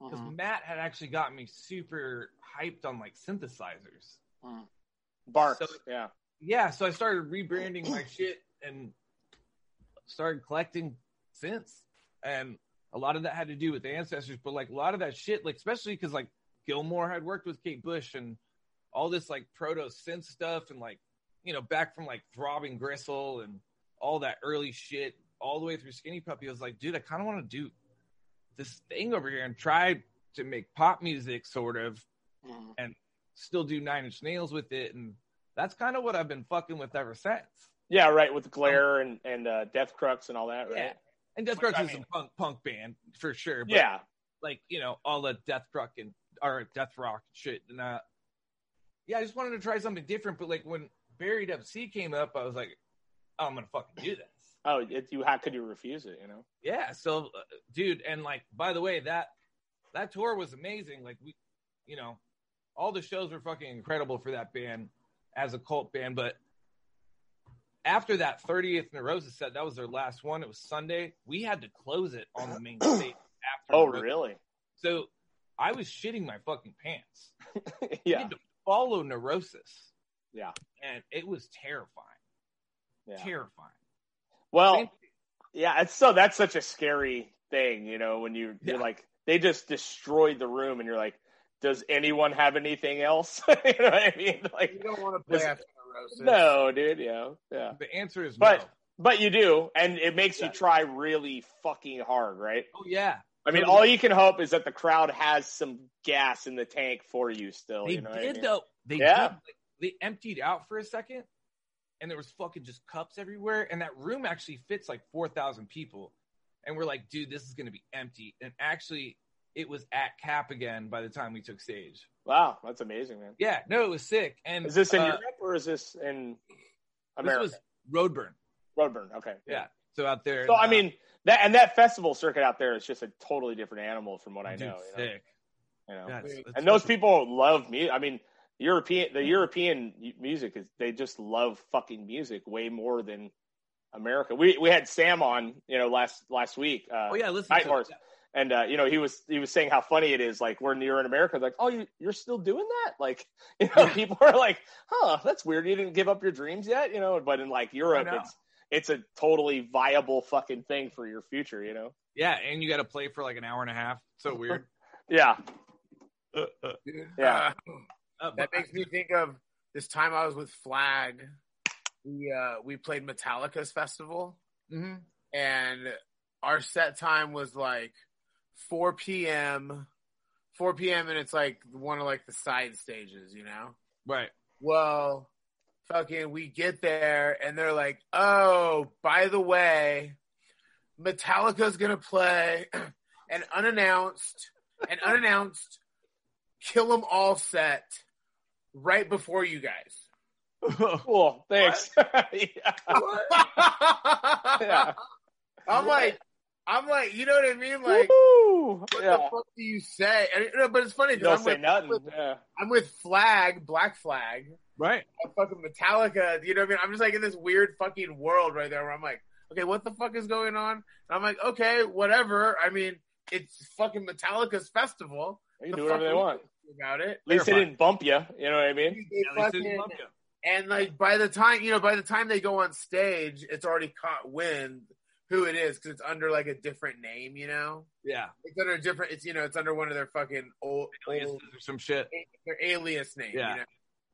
because Mhm. Matt had actually got me super hyped on like synthesizers. Barks. So- yeah. Yeah, so I started rebranding my shit and started collecting synths, and a lot of that had to do with the ancestors. But like a lot of that shit, like especially because like Gilmour had worked with Kate Bush and all this like proto synth stuff, and like you know back from like Throbbing Gristle and all that early shit, all the way through Skinny Puppy. I was like, dude, I kind of want to do this thing over here and try to make pop music, sort of, Mhm. still do Nine Inch Nails with it, and that's kind of what I've been fucking with ever since. Yeah, right. With Glare and and uh, Death Crux and all that, right? Yeah. And Death Crux is mean- a punk punk band for sure. But Yeah. like you know all the Death Crux and or Death Rock shit. And uh, yeah, I just wanted to try something different. But like when Buried at Sea came up, I was like, oh, I'm gonna fucking do this. Oh, it, you how could you refuse it? You know. Yeah. So, uh, dude, and like by the way, that that tour was amazing. Like we, you know, all the shows were fucking incredible for that band as a cult band. But after that 30th Neurosis set, that was their last one. It was Sunday. We had to close it on the main stage after. Oh, Neurosis. really? So I was shitting my fucking pants. Yeah. had to follow Neurosis, Yeah. and it was terrifying. Yeah. Terrifying. Well, Same- yeah. It's so that's such a scary thing, you know, when you you're like they just destroyed the room, and you're like, does anyone have anything else? you know what I mean? Like, you don't want to play Listen, after neurosis. no, dude. Yeah. Yeah. The answer is But- no. But you do, and it makes Yeah. you try really fucking hard, right? Oh yeah, I mean, Totally. all you can hope is that the crowd has some gas in the tank for you still. They you know what I did mean? though. They Yeah. did. Like, they emptied out for a second, and there was fucking just cups everywhere. And that room actually fits like four thousand people. And we're like, dude, this is gonna be empty. And actually, it was at cap again by the time we took stage. Wow, that's amazing, man. Yeah, no, it was sick. And Is this in uh, Europe or is this in This America? was Roadburn. Roadburn. Okay. Yeah. So out there. So I uh, mean that and that festival circuit out there is just a totally different animal from what I dude, know. You know? sick. You know? Yeah, it's- it's And those people love me. I mean, European the European music is they just love fucking music way more than America. We we had Sam on, you know, last last week. Uh, Oh yeah, listen. Night to Horse. that. And uh, you know he was he was saying how funny it is like when you're in america like oh you, you're still doing that like you know people are like huh that's weird you didn't give up your dreams yet you know but in like europe it's it's a totally viable fucking thing for your future you know Yeah, and you got to play for like an hour and a half. So weird. yeah Dude, Yeah. uh, Uh, that makes me think of this time I was with Flag. We uh we played Metallica's festival Mhm. and our set time was like 4 p.m. 4 p.m. and it's like one of like the side stages, you know. Right. Well, fucking, we get there and they're like, "Oh, by the way, Metallica's gonna play an unannounced, an unannounced Kill 'Em All set right before you guys." cool thanks yeah. Yeah. I'm like, I'm like, you know what I mean? Like, Woo! what yeah the fuck do you say? And, no, but it's funny because don't I'm say with, nothing with- yeah. I'm with Flag, Black Flag, right. and fucking Metallica. You know what I mean? I'm just like in this weird fucking world right there where I'm like, okay, what the fuck is going on? And I'm like, okay, whatever. I mean, it's fucking Metallica's festival. they can The do whatever they want About it. at least they Terrifying. didn't bump you you know what i mean They At least it didn't fucking- bump you. and like by the time you know, by the time they go on stage, it's already caught wind who it is because it's under like a different name. You know, Yeah. it's under a different. It's you know, it's under one of their fucking old, Aliases old or some shit. their alias name. Yeah. You know?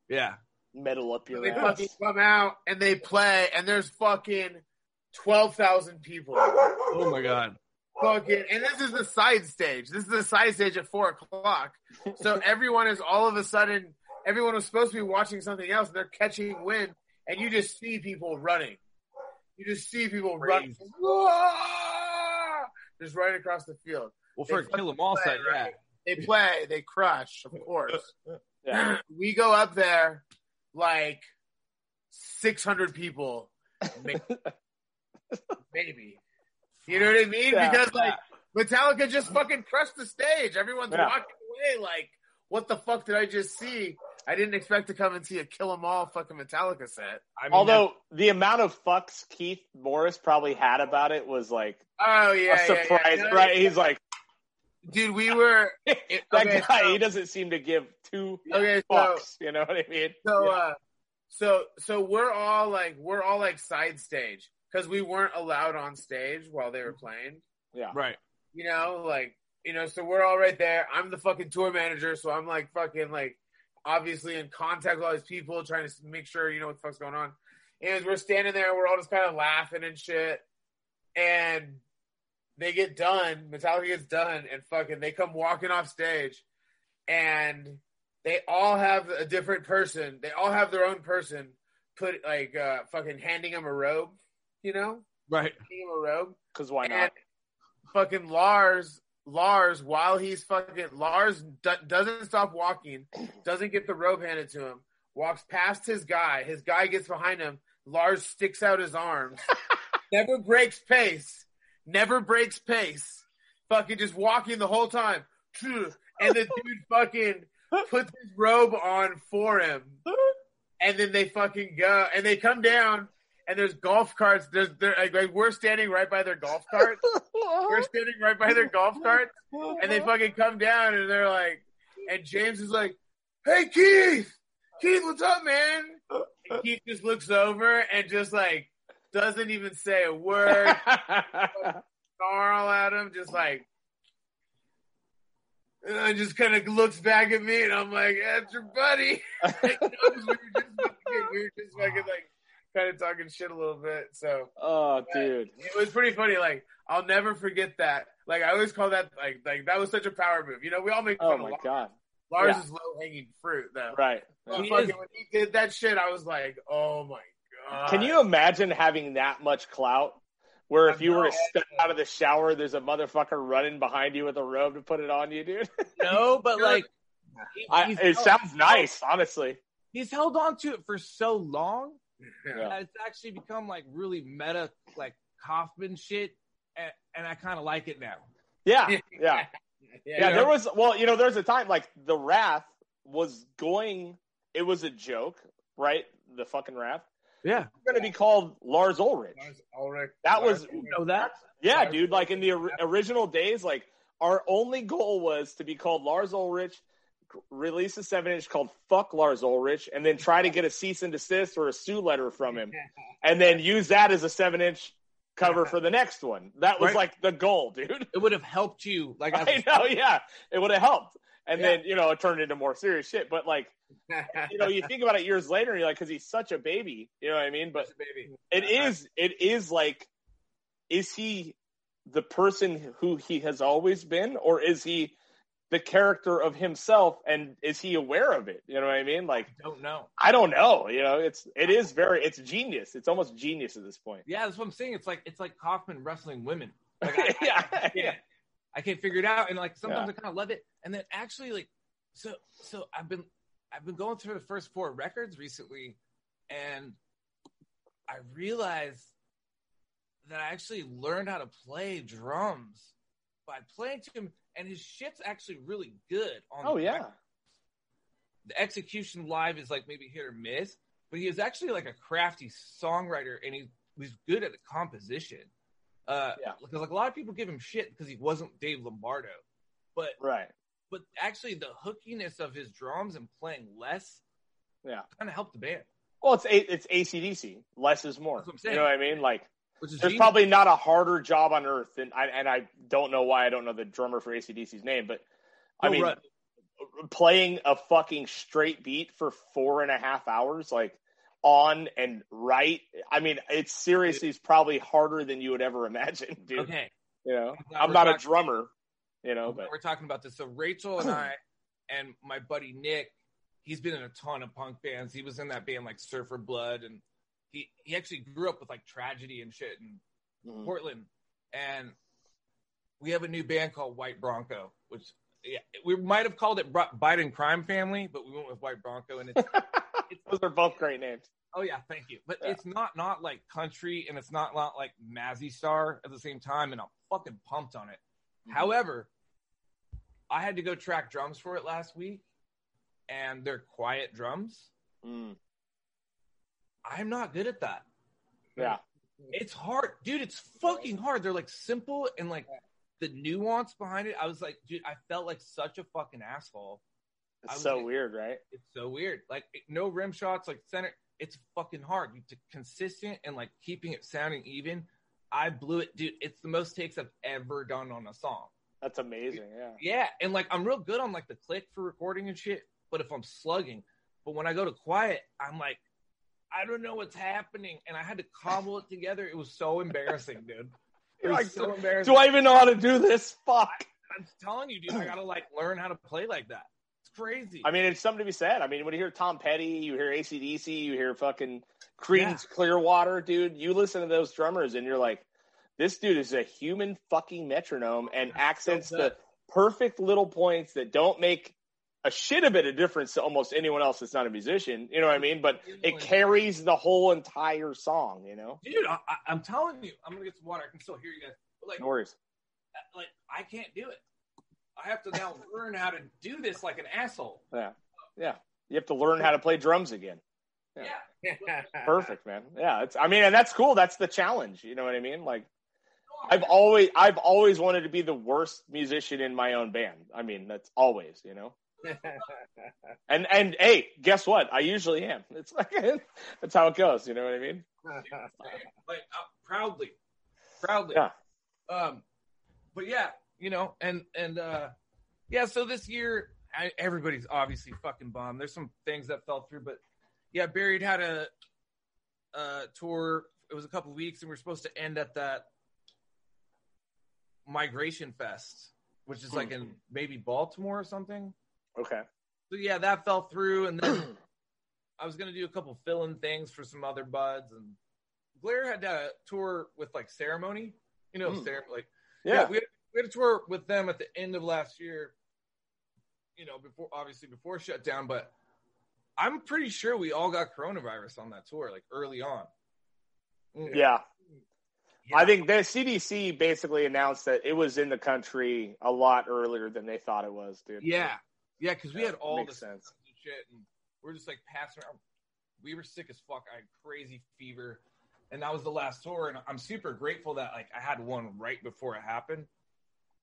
Yeah. metal up your they ass. fucking come out and they play, and there's fucking twelve thousand people. Oh my god. Fucking, and this is the side stage. This is the side stage at four o'clock. So everyone is all of a sudden, everyone was supposed to be watching something else. And they're catching wind, and you just see people running. You just see people running, Crazy. Just right across the field. Well, for a They kill 'em all play, set, yeah. right? They play, they crush, of course. yeah we go up there like 600 people, maybe. maybe. You know what I mean? Yeah. because like Metallica just fucking crushed the stage. Everyone's Yeah. walking away like, what the fuck did I just see? I didn't expect to come and see a Kill 'Em All fucking Metallica set. I mean, Although the amount of fucks Keith Morris probably had about it was like Oh yeah, a yeah, yeah. surprise, No, right? He's like dude, we were that okay, guy. so- he doesn't seem to give two okay. So fucks. You know what I mean? so Yeah. uh, so so we're all like we're all like side stage because we weren't allowed on stage while they were playing. yeah. right. You know, like you know, so we're all right there. I'm the fucking tour manager, so I'm like fucking like obviously in contact with all these people, trying to make sure you know what the fuck's going on. And we're standing there, we're all just kind of laughing and shit. And they get done, Metallica gets done, and fucking they come walking off stage, and they all have a different person. They all have their own person. Put like uh fucking handing them a robe, you know, Right. handing him a robe Because why and not? fucking Lars, Lars, while he's fucking Lars do- doesn't stop walking, doesn't get the robe handed to him, walks past his guy. His guy gets behind him. Lars sticks out his arms, never breaks pace, never breaks pace. Fucking just walking the whole time, and the dude fucking puts his robe on for him, and then they fucking go and they come down. And there's golf carts. There's there, like, like we're standing right by their golf carts. We're standing right by their golf carts, and they fucking come down, and they're like, and James is like, "Hey Keith, Keith, what's up, man?" And Keith just looks over and just like doesn't even say a word, snarl at him, just like, and just kind of looks back at me, and I'm like, "That's your buddy." Like, you know, 'cause we were just we were just fucking like kind of talking shit a little bit, so. oh, dude. It was pretty funny. Like I'll never forget that. Like I always call that like like that was such a power move. You know, we all make fun Oh of my Lars. god. Lars Yeah. is low hanging fruit though. Right. But He fucking is- when he did that shit, I was like, oh my god. Can you imagine having that much clout? Where if I you were to step out of the shower, there's a motherfucker running behind you with a robe to put it on you, dude. No, but like, he- I, it held- sounds nice, honestly. He's held on to it for so long Yeah. Yeah. it's actually become like really meta, like Kaufman shit, and, and I kind of like it now. Yeah, yeah, yeah. Yeah. There was well, you know, there's a time like the Wrath was going. It was a joke, right? The fucking Wrath. Yeah, Going to be called Lars Ulrich. Lars Ulrich. That Lars was- Ulrich. know that. Yeah, Lars dude. Like in the or- original days, like our only goal was to be called Lars Ulrich, c- release a seven inch called "Fuck Lars Ulrich," and then try to get a cease and desist or a sue letter from him, and then use that as a seven inch cover for the next one. That was Right. like the goal, dude. It would have helped you, like, as I know, yeah, it would have helped. And Yeah. then you know it turned into more serious shit. But like you know, you think about it years later, and you're like, because he's such a baby, you know what I mean? But baby. it is it is like is he the person who he has always been or is he the character of himself and is he aware of it you know what i mean like I don't know. i don't know you know it's it is very it's genius it's almost genius at this point Yeah, that's what I'm saying. It's like it's like Kaufman wrestling women. Like, I, yeah I, I, yeah can't, I can't figure it out, and like sometimes Yeah. I kind of love it, and then actually like so so I've been I've been going through the first four records recently, and I realized that I actually learned how to play drums by playing to him, and his shit's actually really good. On oh the yeah record. the execution live is like maybe hit or miss, but he is actually like a crafty songwriter and he was good at the composition. Uh, Yeah. because like a lot of people give him shit because he wasn't Dave Lombardo, but right but actually the hookiness of his drums and playing less yeah kind of helped the band, well it's a, it's acdc less is more That's what I'm you know what i mean like there's genius. probably not a harder job on earth than I, and i don't know why i don't know the drummer for acdc's name but i Phil mean Rudd. playing a fucking straight beat for four and a half hours, like on and right. I mean, it's seriously it's probably harder than you would ever imagine, dude. okay. You know, Now I'm we're not a drummer, you know, but we're talking about this. So Rachel and I and my buddy Nick, he's been in a ton of punk bands. He was in that band like Surfer Blood, and he he actually grew up with like tragedy and shit and Mhm. Portland, and we have a new band called White Bronco, which yeah, we might have called it Biden Crime Family, but we went with White Bronco, and it's those are both great names. Oh yeah, thank you. But Yeah. it's not not like country, and it's not not like Mazzy Star at the same time, and I'm fucking pumped on it. Mhm. However, I had to go track drums for it last week, and they're quiet drums. Mm, I'm not good at that. yeah. It's hard, dude. It's fucking hard. They're like simple and like the nuance behind it. I was like, dude, I felt like such a fucking asshole. It's so like- weird, right? It's so weird. Like no rim shots, like center. It's fucking hard. You to consistent and like keeping it sounding even. I blew it, dude. It's the most takes I've ever done on a song. That's amazing. Yeah. Yeah, and like I'm real good on like the click for recording and shit. But if I'm slugging, but when I go to quiet, I'm like, I don't know what's happening, and I had to cobble it together. It was so embarrassing, dude. It was like, so embarrassing. Do I even know how to do this? Fuck. I'm telling you, dude, I gotta like learn how to play like that. It's crazy. I mean, it's something to be said. I mean, when you hear Tom Petty, you hear ACDC, you hear fucking Creedence Clearwater, dude. You listen to those drummers and you're like, this dude is a human fucking metronome and accents the perfect little points that don't make a shit a bit of difference to almost anyone else that's not a musician. You know what I mean? But it carries the whole entire song, you know? dude, I, I, I'm telling you, I'm gonna get some water. I can still hear you guys. But like, No worries. Uh, like I can't do it. I have to now learn how to do this like an asshole. Yeah. Yeah. You have to learn how to play drums again. Yeah. Yeah. Perfect, man. Yeah, it's. I mean, and that's cool. That's the challenge. You know what I mean? Like, I've always, I've always wanted to be the worst musician in my own band. I mean, that's always, you know. And and hey, guess what? I usually am. It's like that's how it goes. You know what I mean? like uh, proudly, proudly. Yeah. Um, but yeah, you know, and and uh, yeah. So this year, I, everybody's obviously fucking bummed. There's some things that fell through, but yeah, Buried had a, a tour. It was a couple weeks, and we are supposed to end at that Migration Fest, which is like in maybe Baltimore or something. Okay. So yeah, that fell through, and then I was gonna do a couple fill-in things for some other buds, and Blair had a tour with like ceremony, you know, ceremony. Like Yeah. yeah, we had, we had a tour with them at the end of last year. You know, before obviously before shutdown, but I'm pretty sure we all got coronavirus on that tour, like early on. Mm. Yeah. Yeah. I think the CDC basically announced that it was in the country a lot earlier than they thought it was, dude. Yeah, yeah, because we Yeah, had all the sense. and shit, and we're just like passing around. We were sick as fuck. I had crazy fever, and that was the last tour. And I'm super grateful that like I had one right before it happened.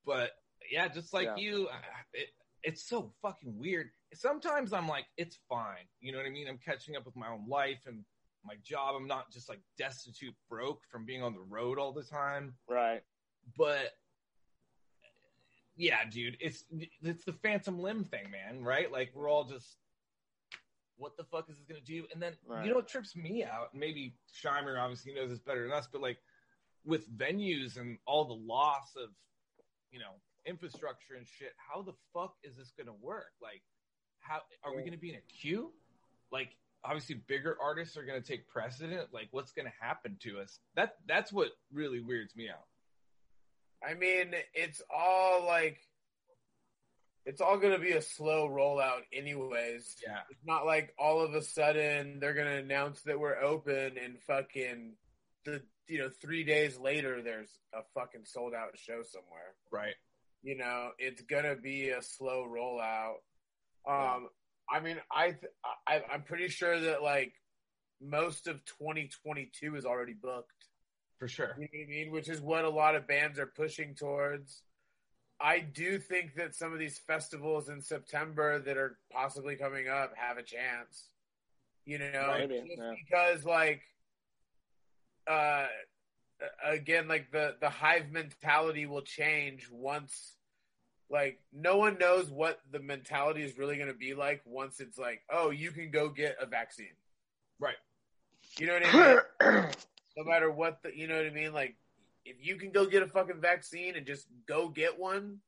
But yeah, just like Yeah. you, it, it's so fucking weird. Sometimes I'm like, it's fine. You know what I mean? I'm catching up with my own life and my job. I'm not just like destitute broke from being on the road all the time Right. but yeah, dude, it's it's the phantom limb thing, man. Right? Like we're all just, what the fuck is this gonna do? And then Right. you know what trips me out? Maybe Shimer obviously knows this better than us, but like with venues and all the loss of, you know, infrastructure and shit, how the fuck is this gonna work? Like, how are we gonna be in a queue? Like, obviously, bigger artists are gonna take precedent. Like, what's gonna happen to us? That that's what really weirds me out. I mean, it's all like, it's all going to be a slow rollout, anyways. Yeah. It's not like all of a sudden they're going to announce that we're open and fucking the you know three days later there's a fucking sold out show somewhere. Right. You know, it's gonna be a slow rollout. Um, I mean, I, th- I I'm pretty sure that like most of 2022 is already booked. For sure. You know what I mean? Which is what a lot of bands are pushing towards. I do think that some of these festivals in September that are possibly coming up have a chance. You know, Maybe, just yeah. because like, uh, again, like the the hive mentality will change once. Like no one knows what the mentality is really going to be like once it's like, oh, you can go get a vaccine. Right. You know what I mean? no matter what the you know what I mean. Like if you can go get a fucking vaccine and just go get one,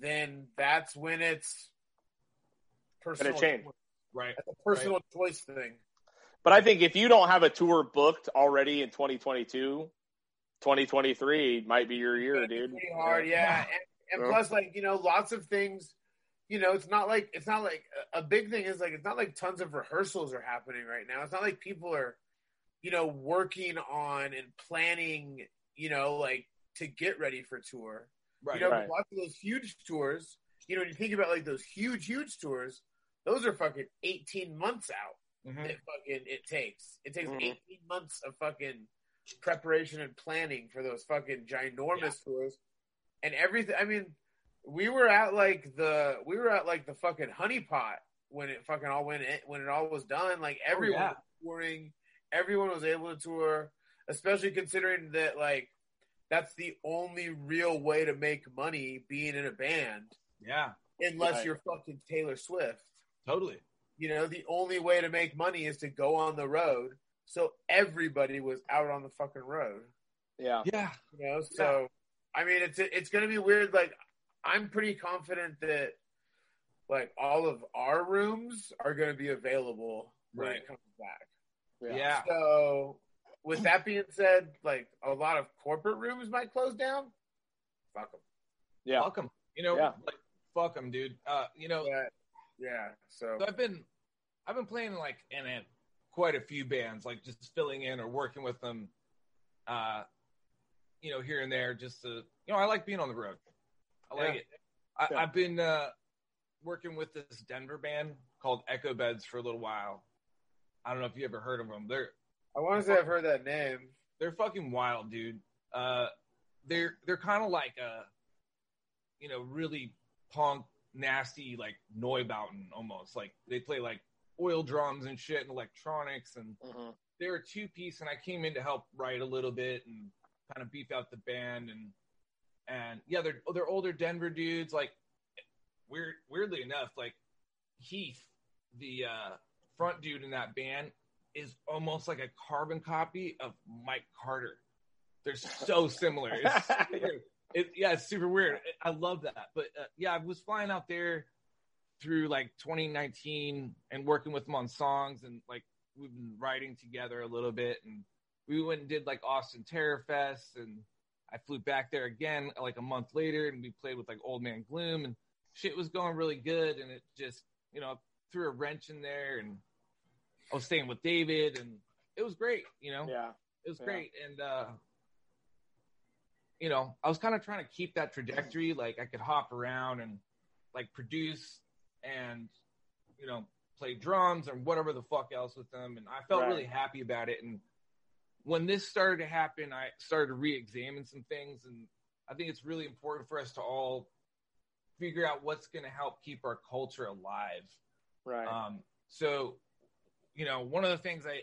then that's when it's personal. change. Right. That's a personal choice thing. But I think if you don't have a tour booked already in 2022, 2023 might be your year, dude. Pretty hard, yeah. And, and Yeah. plus, like you know, lots of things you know, it's not like it's not like a big thing is like it's not like tons of rehearsals are happening right now. It's not like people are, you know, working on and planning, you know, like to get ready for tour. Right. you know, right. lots of those huge tours. You know, when you think about like those huge, huge tours, those are fucking eighteen months out. Mhm. It fucking it takes. It takes Mhm. eighteen months of fucking preparation and planning for those fucking ginormous tours, and everything. I mean, we were at like the we were at like the fucking honeypot when it fucking all went in, when it all was done. Like everyone yeah. was touring, everyone was able to tour, especially considering that like that's the only real way to make money being in a band, Yeah. unless Right. you're fucking Taylor Swift. Totally. You know, the only way to make money is to go on the road. So everybody was out on the fucking road. Yeah. Yeah. You know, so I mean, it's it's going to be weird. Like, I'm pretty confident that like all of our rooms are going to be available when Right. it comes back. Yeah. So, with that being said, like a lot of corporate rooms might close down. Fuck them. Yeah. Fuck 'em. You know, Yeah. like fuck them, dude. Uh, you know, Yeah, yeah. So So I've been I've been playing like in a, quite a few bands, like just filling in or working with them, uh, you know, here and there. Just to you know, I like being on the road. I like Yeah. it. I, Yeah. I've been uh, working with this Denver band called Echo Beds for a little while. I don't know if you ever heard of them. They're I want to say I've heard that name. they're fucking wild, dude. Uh, they're they're kind of like a, you know, really punk, nasty, like Neubauten almost. Like they play like oil drums and shit and electronics, and Mhm. they're a two piece. And I came in to help write a little bit and kind of beef out the band and and yeah, they're they're older Denver dudes. Like weird, weirdly enough, like Heath, the uh, front dude in that band, is almost like a carbon copy of Mike Carter. They're so similar. It's it, yeah, it's super weird. I love that. But uh, yeah, I was flying out there through like 2019 and working with them on songs and like we've been writing together a little bit and we went and did like Austin Terror Fest and I flew back there again like a month later and we played with like Old Man Gloom and shit was going really good and it just you know threw a wrench in there and I was staying with David and it was great you know Yeah. it was Yeah. great and uh you know i was kind of trying to keep that trajectory like i could hop around and like produce and you know play drums or whatever the fuck else with them and i felt Right. really happy about it and when this started to happen i started to re-examine some things and i think it's really important for us to all figure out what's going to help keep our culture alive Right. um, so, you know, one of the things I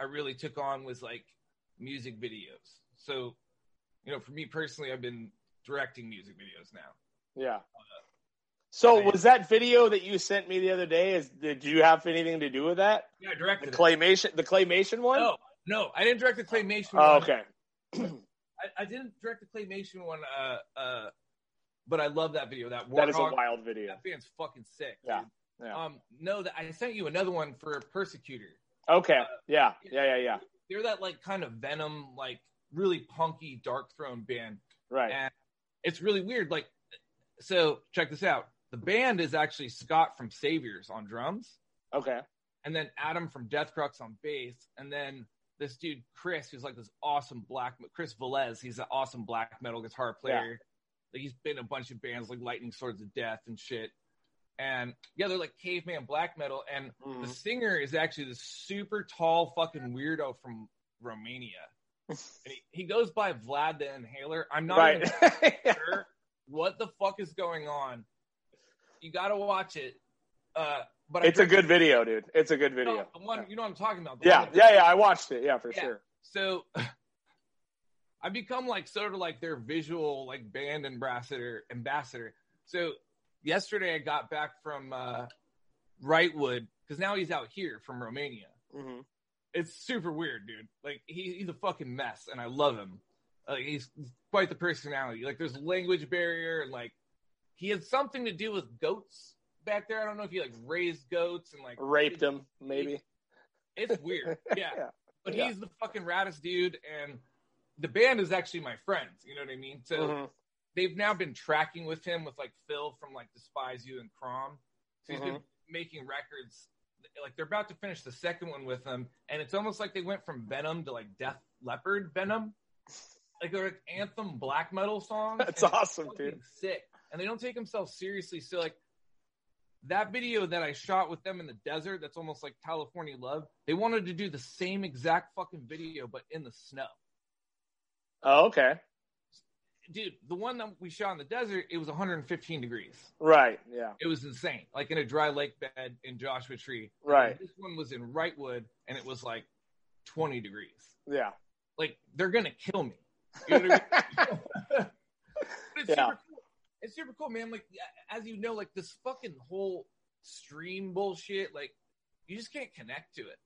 I really took on was like music videos. So, you know, for me personally, I've been directing music videos now. yeah. So I- was that video that you sent me the other day? Is did you have anything to do with that? Yeah, I The directed claymation, the claymation one. No, no, I didn't direct the claymation. Oh, one. okay. I, I didn't direct the claymation one. Uh, uh, but I love that video. That That is a wild video. That band's fucking sick. Yeah, dude. Yeah. Um, no, that I sent you another one for Persecutor. Okay. Yeah. Yeah. Yeah. Yeah. They're that like kind of Venom, like really punky Darkthrone band. Right. and it's really weird. Like, so check this out. The band is actually Scott from Saviors on drums, Okay. and then Adam from Death Crux on bass, and then this dude Chris, who's like this awesome black Chris Velez. He's an awesome black metal guitar player. Yeah. Like he's been in a bunch of bands like Lightning Swords of Death and shit. And yeah, they're like caveman black metal, and Mhm. the singer is actually this super tall fucking weirdo from Romania. And he, he goes by Vlad the Inhaler. I'm not Right. sure what the fuck is going on. You got to watch it. Uh, but I it's a good video, dude. It's a good video. the one, you know what I'm talking about. Yeah. Yeah. Yeah. I watched it. Yeah, for Yeah. sure. So I become like sort of like their visual like band ambassador ambassador. So yesterday I got back from uh Wrightwood because now he's out here from Romania. hmm It's super weird, dude. Like he, he's a fucking mess, and I love him. Like he's quite the personality. Like there's language barrier, and like he had something to do with goats back there. I don't know if he like raised goats and like Raped him, maybe. It's weird, yeah. Yeah. But Yeah. he's the fucking raddest dude, and the band is actually my friends. You know what I mean? So Mhm. They've now been tracking with him with like Phil from like Despise You and Crom. So he's been Mm-hmm. making records. Like they're about to finish the second one with him, and it's almost like they went from Venom to like Def Leppard Venom. Like they're like anthem black metal songs. That's awesome, dude. Sick, and they don't take themselves seriously. So like that video that I shot with them in the desert, that's almost like California Love. They wanted to do the same exact fucking video, but in the snow. Oh, okay. Dude, the one that we shot in the desert, it was 115 degrees. Right. Yeah. It was insane, like in a dry lake bed in Joshua Tree. Right. This one was in Wrightwood, and it was like 20 degrees. Yeah. Like they're gonna kill me. You know I mean? But it's Yeah. super cool. It's super cool, man. Like as you know, like this fucking whole stream bullshit, like you just can't connect to it.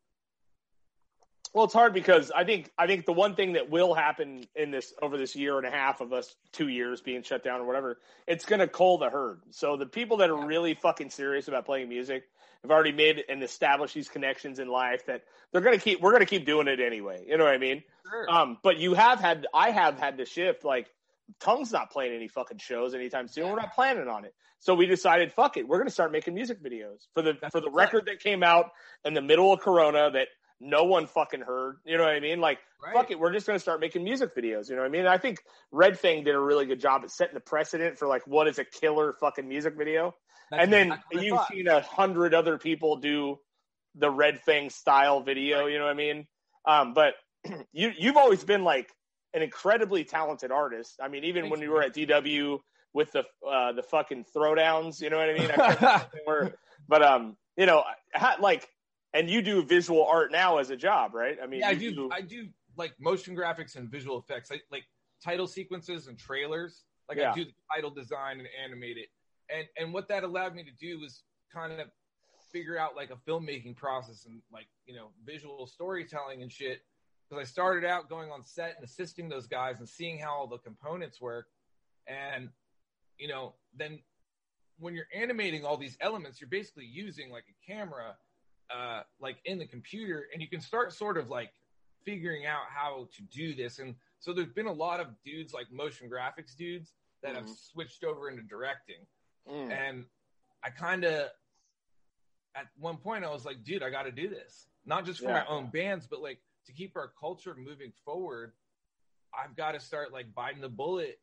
Well, it's hard because I think I think the one thing that will happen in this over this year and a half of us two years being shut down or whatever, it's going to cull the herd. So the people that are really fucking serious about playing music have already made and established these connections in life that they're going to keep. We're going to keep doing it anyway. You know what I mean? Sure. Um, but you have had, I have had to shift. Like, Tongue's not playing any fucking shows anytime soon. We're not planning on it. So we decided, fuck it, we're going to start making music videos for the That's for the record that came out in the middle of Corona that no one fucking heard. You know what I mean? Like, Right. fuck it, we're just going to start making music videos. You know what I mean? I think Red Fang did a really good job at setting the precedent for like what is a killer fucking music video. That's and then you've thought. seen a hundred other people do the Red Fang style video. You know what I mean? Um, but you you've always been like an incredibly talented artist. I mean, even Thanks, when you man. were at DW with the uh, the fucking throwdowns, you know what I mean? I can't remember what they were, but um, you know, like, and you do visual art now as a job, right? I mean, yeah, I you do. I do like motion graphics and visual effects, I, like title sequences and trailers. Like Yeah. I do the title design and animate it, and and what that allowed me to do was kind of figure out like a filmmaking process and like you know visual storytelling and shit. Because I started out going on set and assisting those guys and seeing how all the components work, and you know then when you're animating all these elements, you're basically using like a camera uh, like in the computer, and you can start sort of like figuring out how to do this. And so there's been a lot of dudes like motion graphics dudes that have Mhm. switched over into directing. Mm. And I kind of, at one point, I was like, dude, I got to do this, not just for Yeah. my own bands, but like to keep our culture moving forward. I've got to start like biting the bullet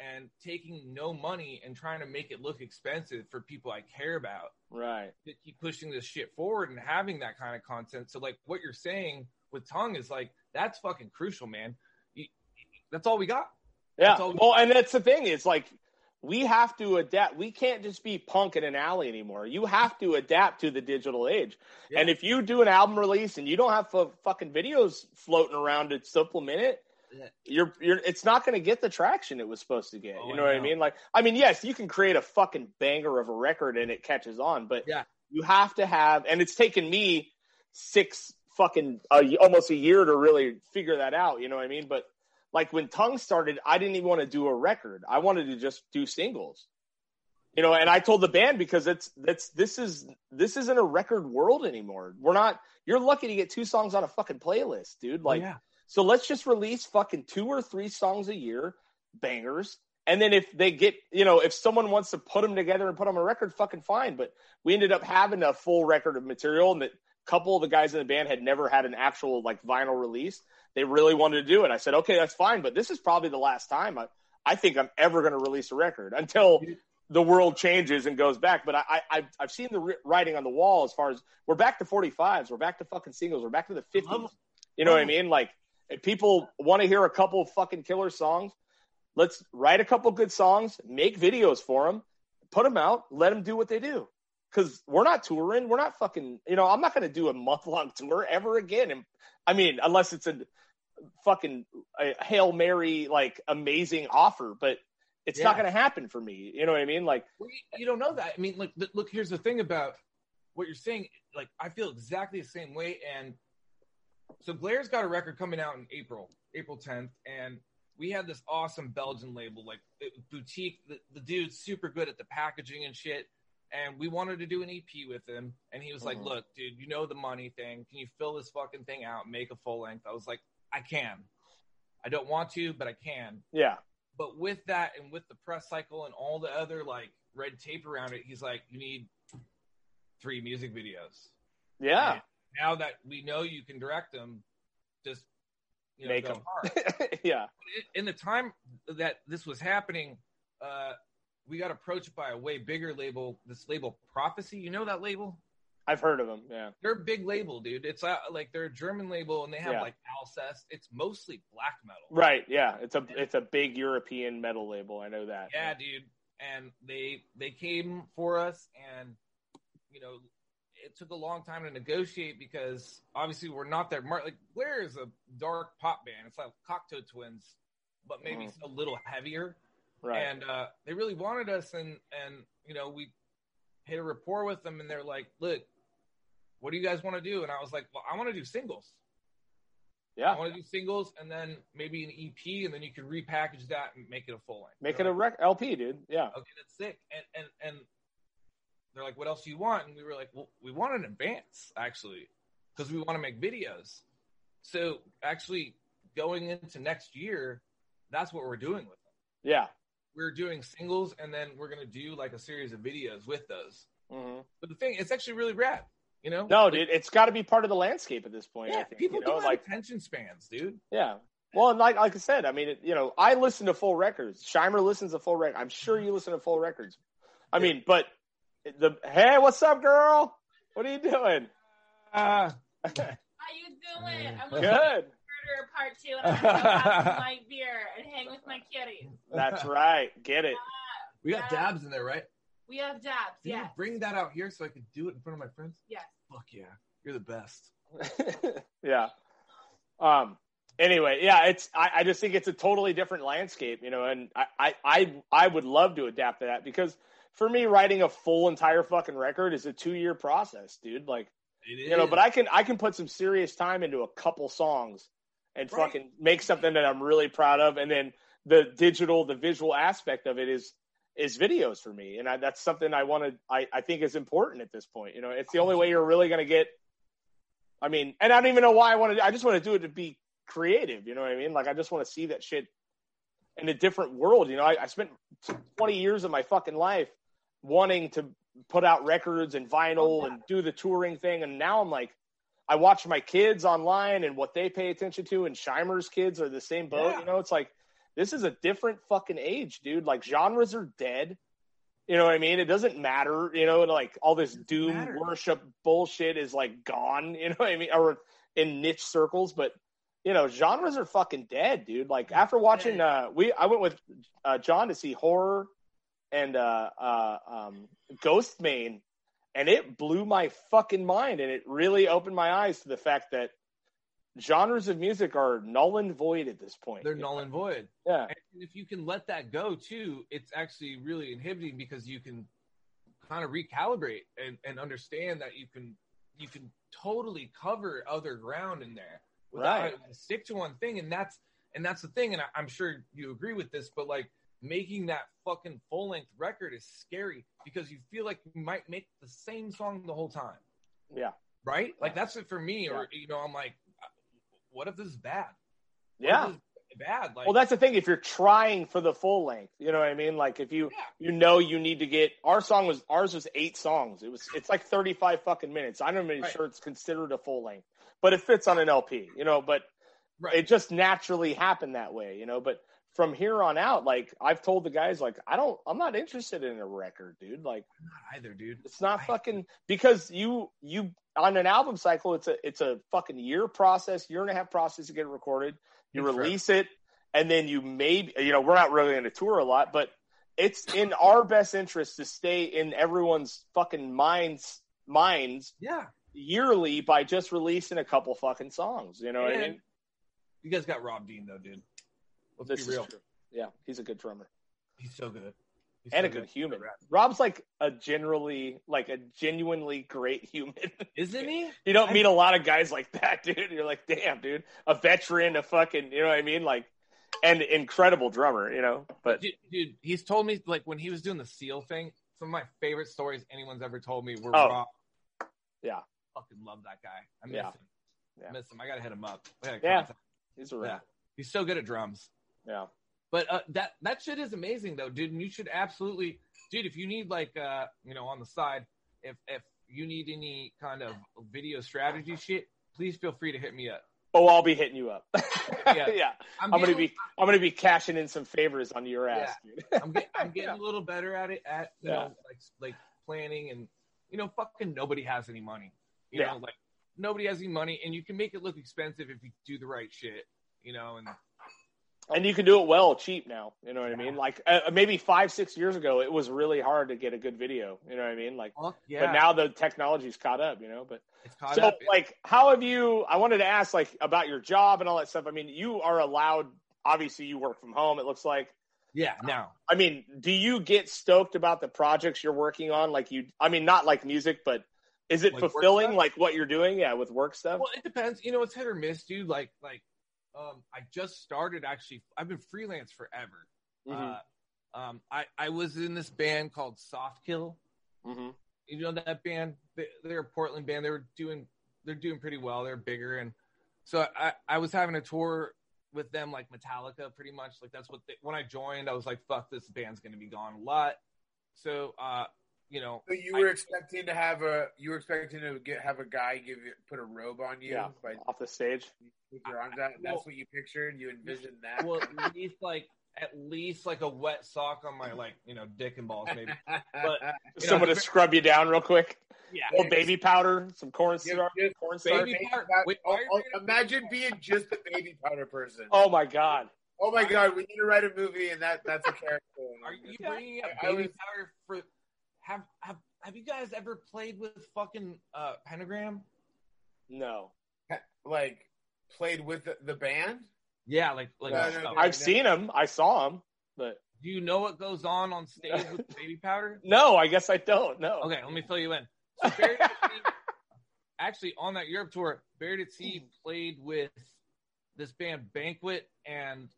and taking no money and trying to make it look expensive for people I care about right. to keep pushing this shit forward and having that kind of content. So like what you're saying with tongue is like that's fucking crucial, man. You, that's all we got. Yeah. We- Well, and that's the thing. It's like we have to adapt. We can't just be punk in an alley anymore. You have to adapt to the digital age. Yeah. And if you do an album release and you don't have fu- fucking videos floating around to supplement it. You're you're it's not going to get the traction it was supposed to get. Oh, you I know what I mean? Like, I mean, yes, you can create a fucking banger of a record and it catches on, but Yeah. you have to have. And it's taken me six fucking uh, almost a year to really figure that out. You know what I mean? But like when Tongue started, I didn't even want to do a record. I wanted to just do singles. You know, and I told the band because it's that's this is this isn't a record world anymore. We're not. You're lucky to get two songs on a fucking playlist, dude. Like, Oh, yeah. So let's just release fucking two or three songs a year, bangers. And then if they get, you know, if someone wants to put them together and put them on a record, fucking fine. But we ended up having a full record of material, and that a couple of the guys in the band had never had an actual like vinyl release. They really wanted to do it. I said, okay, that's fine, but this is probably the last time I, I think I'm ever going to release a record until the world changes and goes back. But I, I I've, I've seen the writing on the wall as far as we're back to 45s, we're back to fucking singles, we're back to the 50s. You know what I oh. mean? Like if people want to hear a couple of fucking killer songs, let's write a couple good songs, make videos for them, put them out, let them do what they do. Because we're not touring, we're not fucking. You know, I'm not going to do a month long tour ever again. And I mean, unless it's a fucking a hail mary like amazing offer, but it's not going to happen for me. You know what I mean? Like, Well, you, you don't know that. I mean, like, th- look, here's the thing about what you're saying. Like, I feel exactly the same way. And so Blair's got a record coming out in April, April 10th, and we had this awesome Belgian label, like boutique. The, the dude's super good at the packaging and shit. And we wanted to do an EP with him, and he was like, Mhm. "Look, dude, you know the money thing. Can you fill this fucking thing out, make a full length?" I was like, "I can. I don't want to, but I can." yeah, but with that and with the press cycle and all the other like red tape around it, he's like, you need three music videos. Yeah. And now that we know you can direct them, just you know, Make go 'em. hard. yeah. in the time that this was happening, uh, we got approached by a way bigger label. This label, Prophecy. You know that label? I've heard of them. Yeah. They're a big label, dude. It's uh, like they're a German label, and they have Yeah. like Alcest. It's mostly black metal. Right. Yeah. It's a it's a big European metal label. I know that. Yeah, dude. And they they came for us, and you know, it took a long time to negotiate because obviously we're not there. mar- like Glare is a dark pop band. It's like Cocteau Twins, but maybe Mhm. a little heavier. Right. and uh, they really wanted us and and you know we hit a rapport with them and they're like look what do you guys want to do and i was like well i want to do singles Yeah. i want to do singles and then maybe an ep and then you can repackage that and make it a full length Make it a rec- LP, dude. Yeah. okay that's sick and and and they're like what else do you want and we were like well we want an advance actually because we want to make videos so actually going into next year that's what we're doing with them Yeah. we're doing singles and then we're gonna do like a series of videos with those. hmm But the thing, it's actually really rad. You know? No, Like, dude, it's got to be part of the landscape at this point. Yeah, I think, people you know, don't like attention spans, dude. Yeah. Well, and like like I said, I mean, it, you know, I listen to full records. Shimer listens to full records. I'm sure you listen to full records. I mean, but the hey, what's up, girl? What are you doing? Uh, How you doing? I'm Good. Murder Part Two, and I'm gonna go have some light beer and hang with my kitties. That's right. Get it. we got dabs in there, right? We have dabs, Can yes, you bring that out here so I could do it in front of my friends? yes. Fuck yeah. You're the best. yeah. Um. Anyway, yeah, it's. I, I just think it's a totally different landscape, you know, and I, I, I, I would love to adapt to that because for me, writing a full entire fucking record is a two year process, dude. Like, you know, but I can, I can put some serious time into a couple songs and Right. fucking make something that I'm really proud of, and then the digital, the visual aspect of it is is videos for me, and I, that's something I want to, I, I think is important at this point. You know, it's the only way you're really going to get. I mean, and I don't even know why I want to. I just want to do it to be creative. You know what I mean? Like I just want to see that shit in a different world. You know, I, I spent 20 years of my fucking life wanting to put out records and vinyl and do the touring thing, and now I'm like, I watch my kids online and what they pay attention to, and Shimer's kids are the same boat. Yeah. You know, it's like this is a different fucking age, dude. Like genres are dead. You know what I mean? It doesn't matter. You know, like all this doom matter. worship bullshit is like gone. You know what I mean? Or in niche circles, but you know, genres are fucking dead, dude. Like after watching, uh, we I went with uh, John to see horror and uh, uh, um, Ghostemane, and it blew my fucking mind, and it really opened my eyes to the fact that genres of music are null and void at this point. they're null and void. Yeah, And if you can let that go too, it's actually really inhibiting because you can kind of recalibrate and, and understand that you can you can totally cover other ground in there without Right. stick to one thing. And that's and that's the thing. And I, I'm sure you agree with this, but like making that fucking full length record is scary because you feel like you might make the same song the whole time, yeah, right? Like that's it for me. Or you know, I'm like, what if this is bad? What yeah. is bad. Like, Well, that's the thing. If you're trying for the full length, you know what I mean. Like if you Yeah. you know you need to get our song was ours was eight songs. It was it's like 35 fucking minutes. I'm not even Right. sure it's considered a full length, but it fits on an LP. You know, but right. it just naturally happened that way. You know, but from here on out, like I've told the guys, like I don't, I'm not interested in a record, dude. Like not either, dude. it's not I- fucking because you you on an album cycle, it's a it's a fucking year process, year and a half process to get it recorded. You release it, and then you maybe you know we're not really going to tour a lot, but it's in our best interest to stay in everyone's fucking minds minds Yeah. yearly by just releasing a couple fucking songs. You know what I mean? You guys got Rob Dean though, dude. Let's This be real. Yeah, he's a good drummer He's so good. He's and so a good He's human. Rob's like a generally like a genuinely great human. Isn't he? You don't I- meet a lot of guys like that, dude. You're like, damn, dude, a veteran, a fucking, you know what I mean? Like, and incredible drummer, you know. But dude, dude, he's told me like when he was doing the seal thing, some of my favorite stories anyone's ever told me were Oh. Rob. Yeah. Fucking love that guy. I miss Yeah. him. Yeah. Miss him. I gotta hit him up. I Yeah. he's around. He's so good at drums. Yeah. But uh, that that shit is amazing though, dude. And you should absolutely, dude. If you need like, uh, you know, on the side, if if you need any kind of video strategy shit, please feel free to hit me up. Oh, I'll be hitting you up. Yeah. yeah. I'm gonna getting- be I'm gonna be cashing in some favors on your ass, dude. I'm, get, I'm getting a little better at it at you Yeah. know like like planning and you know fucking nobody has any money. You Yeah. know like nobody has any money and you can make it look expensive if you do the right shit. You know and and you can do it well cheap now. You know what I mean? Like uh, maybe five six years ago, it was really hard to get a good video. You know what I mean? Like, fuck yeah, but now the technology's caught up. You know, but it's so up. like, how have you? I wanted to ask like about your job and all that stuff. I mean, you are allowed. Obviously, you work from home. It looks like. yeah, now I mean, do you get stoked about the projects you're working on? Like you, I mean, not like music, but is it Like fulfilling? Like what you're doing? Yeah, with work stuff. Well, it depends. You know, it's hit or miss, dude. Like, like, um, I just started actually. I've been freelance forever. Mhm. Uh, um, I I was in this band called Soft Kill. Mhm. You know that band? They, they're a Portland band. They were doing they're doing pretty well. They're bigger, and so I I was having a tour with them like Metallica, pretty much. Like that's what they, when I joined, I was like, fuck, this band's gonna be gone a lot. So, uh, you know, So you were expecting to have a you were expecting to get have a guy give you put a robe on you Yeah, by off the stage. with your arms out. That's Well- what you pictured. You envisioned that. well, at least like at least like a wet sock on my like you know dick and balls maybe. but- You know, Someone to scrub you down real quick. Yeah. A little baby powder, some corn Give- syrup, just corn syrup. Baby baby powder- powder- wait, oh, why are you oh, imagine being just a baby powder person. Oh my god. Oh my god, we need to write a movie and that that's a character. Are you Yeah. bringing up I- I baby was- powder for? Have have have you guys ever played with fucking uh, pentagram? No. like played with the, the band? Yeah, like like. No, no, no. I've seen him. I saw him, but Do you know what goes on on stage with baby powder? no, I guess I don't. No. Okay, let me fill you in. So Buried at Sea, actually, on that Europe tour, Buried at Sea played with this band Banquet and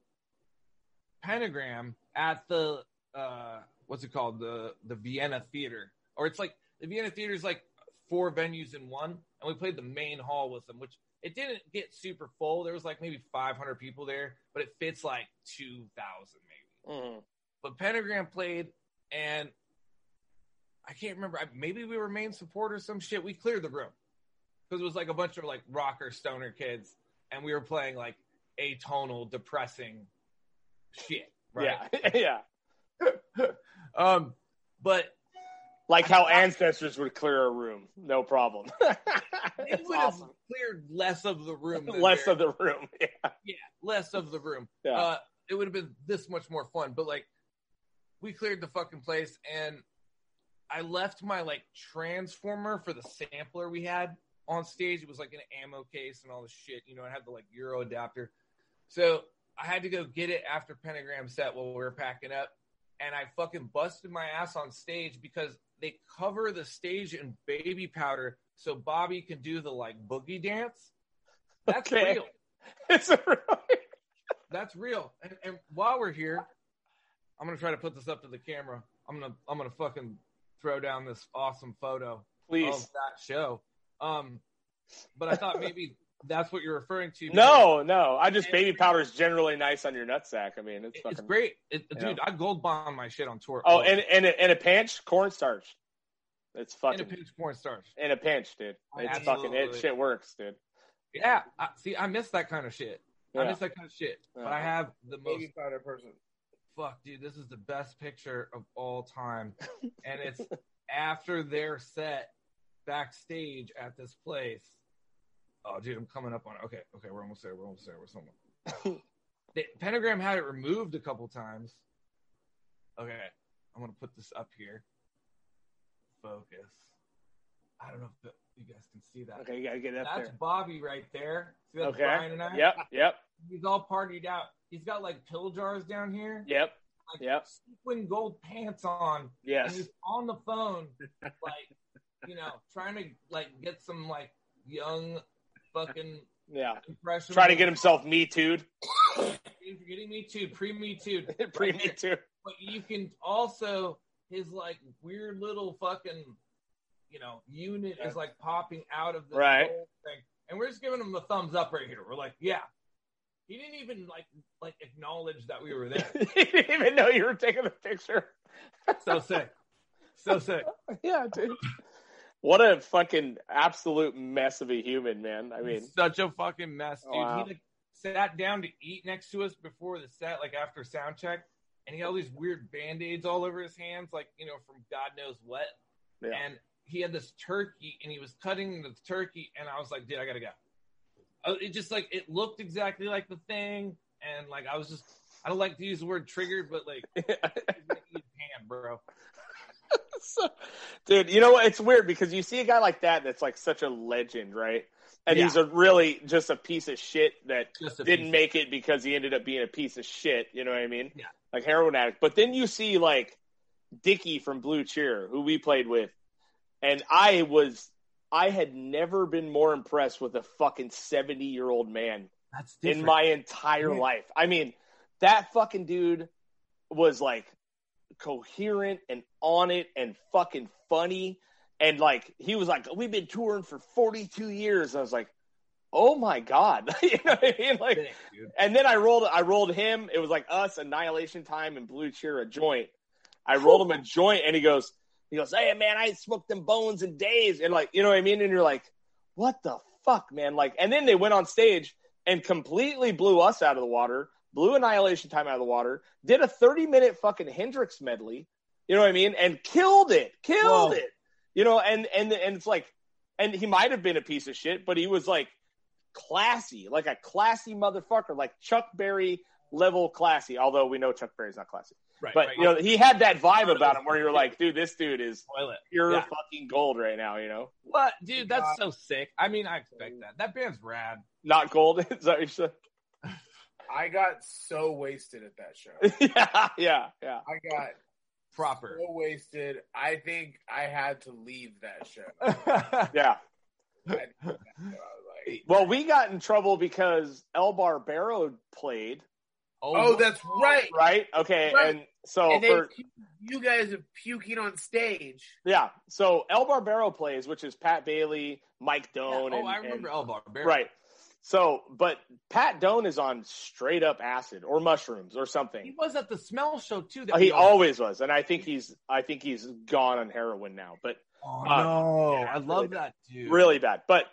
Pentagram at the uh, what's it called the the Vienna Theater, or it's like the Vienna Theater is like four venues in one, and we played the main hall with them, which it didn't get super full. There was like maybe 500 people there, but it fits like 2,000 maybe Mhm. but Pentagram played, and I can't remember. I- Maybe we were main support or some shit. We cleared the room because it was like a bunch of like rocker stoner kids, and we were playing like atonal, depressing shit. Right? Yeah. yeah. Um, but Like how ancestors would clear a room. No problem. it It's would have awesome. cleared less of the room. Less of the room. Yeah. yeah, less of the room. Yeah. Uh, it would have been this much more fun. But like, we cleared the fucking place, and I left my like transformer for the sampler we had on stage. It was like an ammo case and all this shit. You know, it had the like Euro adapter. So I had to go get it after Pentagram set while we were packing up, and I fucking busted my ass on stage because they cover the stage in baby powder so Bobby can do the like boogie dance. That's Okay. real. It's a That's real. And, and while we're here, I'm gonna try to put this up to the camera. I'm gonna I'm gonna fucking throw down this awesome photo please. of that show. Um, but I thought maybe that's what you're referring to. No, no. I just baby powder is generally nice on your nutsack. I mean, it's it- fucking it's great, it, Yeah. dude. I gold bond my shit on tour. Oh, oh, and and a, and a pinch cornstarch. It's in a fucking pinch porn stars. in a pinch, dude. It's fucking it. Shit works, dude. Yeah, I, see, I miss that kind of shit. I miss that kind of shit. But I have the most Baby powder person. fuck, dude, this is the best picture of all time. and it's after their set backstage at this place. Oh, dude, I'm coming up on it. Okay, okay, we're almost there. We're almost there. We're somewhere. the, Pentagram had it removed a couple times. Okay, I'm gonna put this up here. Focus. I don't know if you guys can see that. Okay, you gotta get up That's there. Bobby right there. See that's Okay. Brian and I? Yep, yep, He's all partied out. He's got like pill jars down here. yep, Like Yep. sequin gold pants on. And yes. he's on the phone, like, you know, trying to like get some like young fucking Yeah. impression. Trying to get himself me. You're getting me too, pre me too. Pre me too. But you can also his like weird little fucking, you know, unit is like popping out of the Right. whole thing, and we're just giving him the thumbs up right here. We're like, yeah, He didn't even like like acknowledge that we were there. he didn't even know you were taking a picture. So sick. So sick. yeah, dude. What a fucking absolute mess of a human, man. I mean, such a fucking mess, dude. Wow. He like sat down to eat next to us before the set, like after sound check, and he had all these weird band aids all over his hands, like you know from God knows what. yeah. And he had this turkey, and he was cutting the turkey, and I was like, dude, I gotta go. Uh, It just like it looked exactly like the thing, and like I was just. I don't like to use the word triggered, but like, he's gonna eat his hand, bro. So- dude, you know what? It's weird because you see a guy like that that's like such a legend, right? And Yeah. he's a really just a piece of shit that didn't make it because he ended up being a piece of shit. You know what I mean? Yeah. Like heroin addict. But then you see like Dickie from Blue Cheer, who we played with, and I was, I had never been more impressed with a fucking seventy year old man That's in my entire Yeah. life. I mean, that fucking dude was like coherent and on it and fucking funny. And like, he was like, we've been touring for 42 years. I was like, oh my God. you know what I mean? Like, and then I rolled, I rolled him. It was like us, Annihilation Time, and Blue Cheer a joint. I rolled him a joint, and he goes, he goes, hey man, I ain't smoked them bones in days, and like, you know what I mean? And you're like, what the fuck, man? Like, and then they went on stage and completely blew us out of the water, blew Annihilation Time out of the water, did a 30 minute fucking Hendrix medley, you know what I mean? And killed it, killed Whoa. it, you know. And and and it's like, and he might have been a piece of shit, but he was like classy, like a classy motherfucker, like Chuck Berry level classy. Although we know Chuck Berry's not classy, Right, but right. you know he had that vibe about him where you're like, dude, this dude is pure Yeah. fucking gold right now. You know, What, dude? That's so sick. I mean, I expect that. That band's rad. not gold. Is that what you said? I got so wasted at that show. yeah, yeah, yeah. I got Proper. so wasted. I think I had to leave that show. Yeah. I, I like, Well, we got in trouble because El Barbero played, oh, oh that's right. right? Okay, Right. and so And then for you guys are puking on stage. yeah, so El Barbero plays, which is Pat Bailey, Mike Doan, oh, and, I remember and- El Barbero. right. So, but Pat Doan is on straight up acid or mushrooms or something. He was at the Smell Show too. That He we always was, and I think he's I think he's gone on heroin now, but Oh, uh, no, yeah, I really love bad. that dude. really bad. But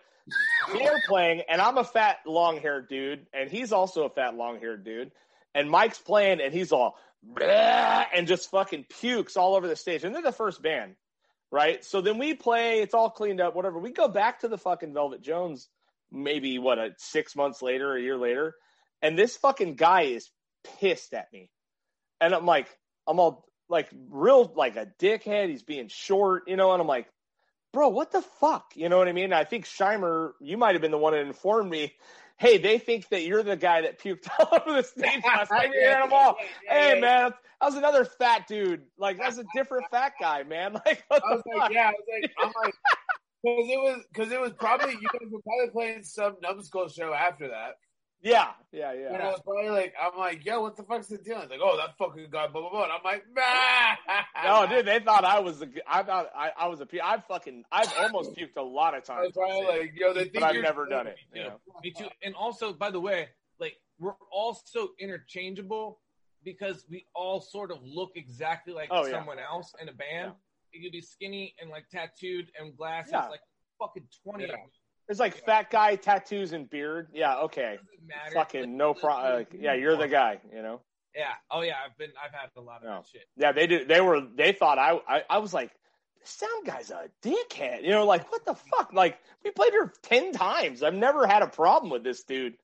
they're playing, and I'm a fat, long haired dude, and he's also a fat, long haired dude. And Mike's playing, and he's all and just fucking pukes all over the stage. And they're the first band, right? So then we play, it's all cleaned up, whatever. We go back to the fucking Velvet Jones, maybe what, a six months later, a year later, and this fucking guy is pissed at me. And I'm like, I'm all like real like a dickhead. He's being short, you know, and I'm like, bro, what the fuck? You know what I mean? I think Scheimer, you might have been the one that informed me. Hey, they think that you're the guy that puked all over the stage last night. Yeah, I'm all, hey man, that was another fat dude. Like that's a different fat guy, man. Like what I the was fuck? like, yeah, I was like, I'm like, because it was because it was probably you guys were probably playing some numbskull show after that. yeah, yeah, yeah. And I was probably like, I'm like, yo, what the fuck's the deal? It's like, oh, that fucking guy, blah blah blah. And I'm like, nah. No, dude, they thought I was the. I thought I, I was a. pu- I fucking. I've almost puked a lot of I was times, probably like, yo, they think but I've never done it. Me You too. know? Me too. And also, by the way, like we're all so interchangeable because we all sort of look exactly like Oh, yeah. someone else in a band. You could be skinny and like tattooed and glasses, Yeah. like fucking twenty Yeah. There's like fat guy tattoos and beard. Yeah, okay. Fucking Like, no problem. Like, yeah, you're the guy. You know. Yeah. Oh yeah. I've been. I've had a lot of No. shit. Yeah, they do. They were. They thought I. I, I was like, this sound guy's a dickhead. You know, like what the fuck? Like we played here ten times. I've never had a problem with this dude.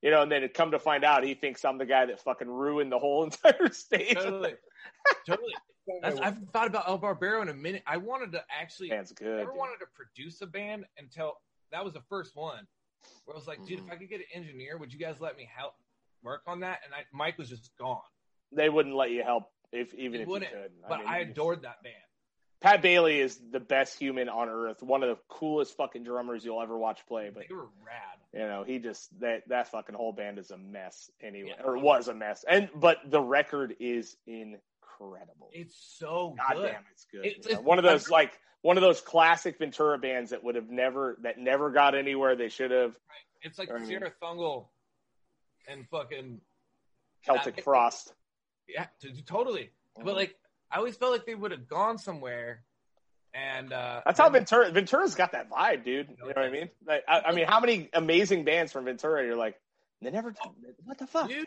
You know, and then it come to find out he thinks I'm the guy that fucking ruined the whole entire stage. Totally. totally. That's, I haven't thought about El Barbero in a minute. I wanted to actually. Man's good. never dude. wanted to produce a band until that was the first one. Where I was like, dude, Mm. if I could get an engineer, would you guys let me help work on that? And I, Mike was just gone. They wouldn't let you help if even They if you wouldn't, could. But mean, I you just- adored that band. Pat Bailey is the best human on earth. One of the coolest fucking drummers you'll ever watch play. But They were rad. you know, he just that that fucking whole band is a mess anyway, Yeah. or was a mess. And but the record is incredible. It's so God good. damn, it's good. It's- it's- one of those like one of those classic Ventura bands that would have never that never got anywhere they should have. It's like mean- Cirith Ungol and fucking Celtic Yeah. Frost. yeah, totally. Mhm. But like, I always felt like they would have gone somewhere, and uh That's how Ventura Ventura's got that vibe, dude. You know what I mean? Like, I, I mean, how many amazing bands from Ventura? You're like, they never. What the fuck? dude,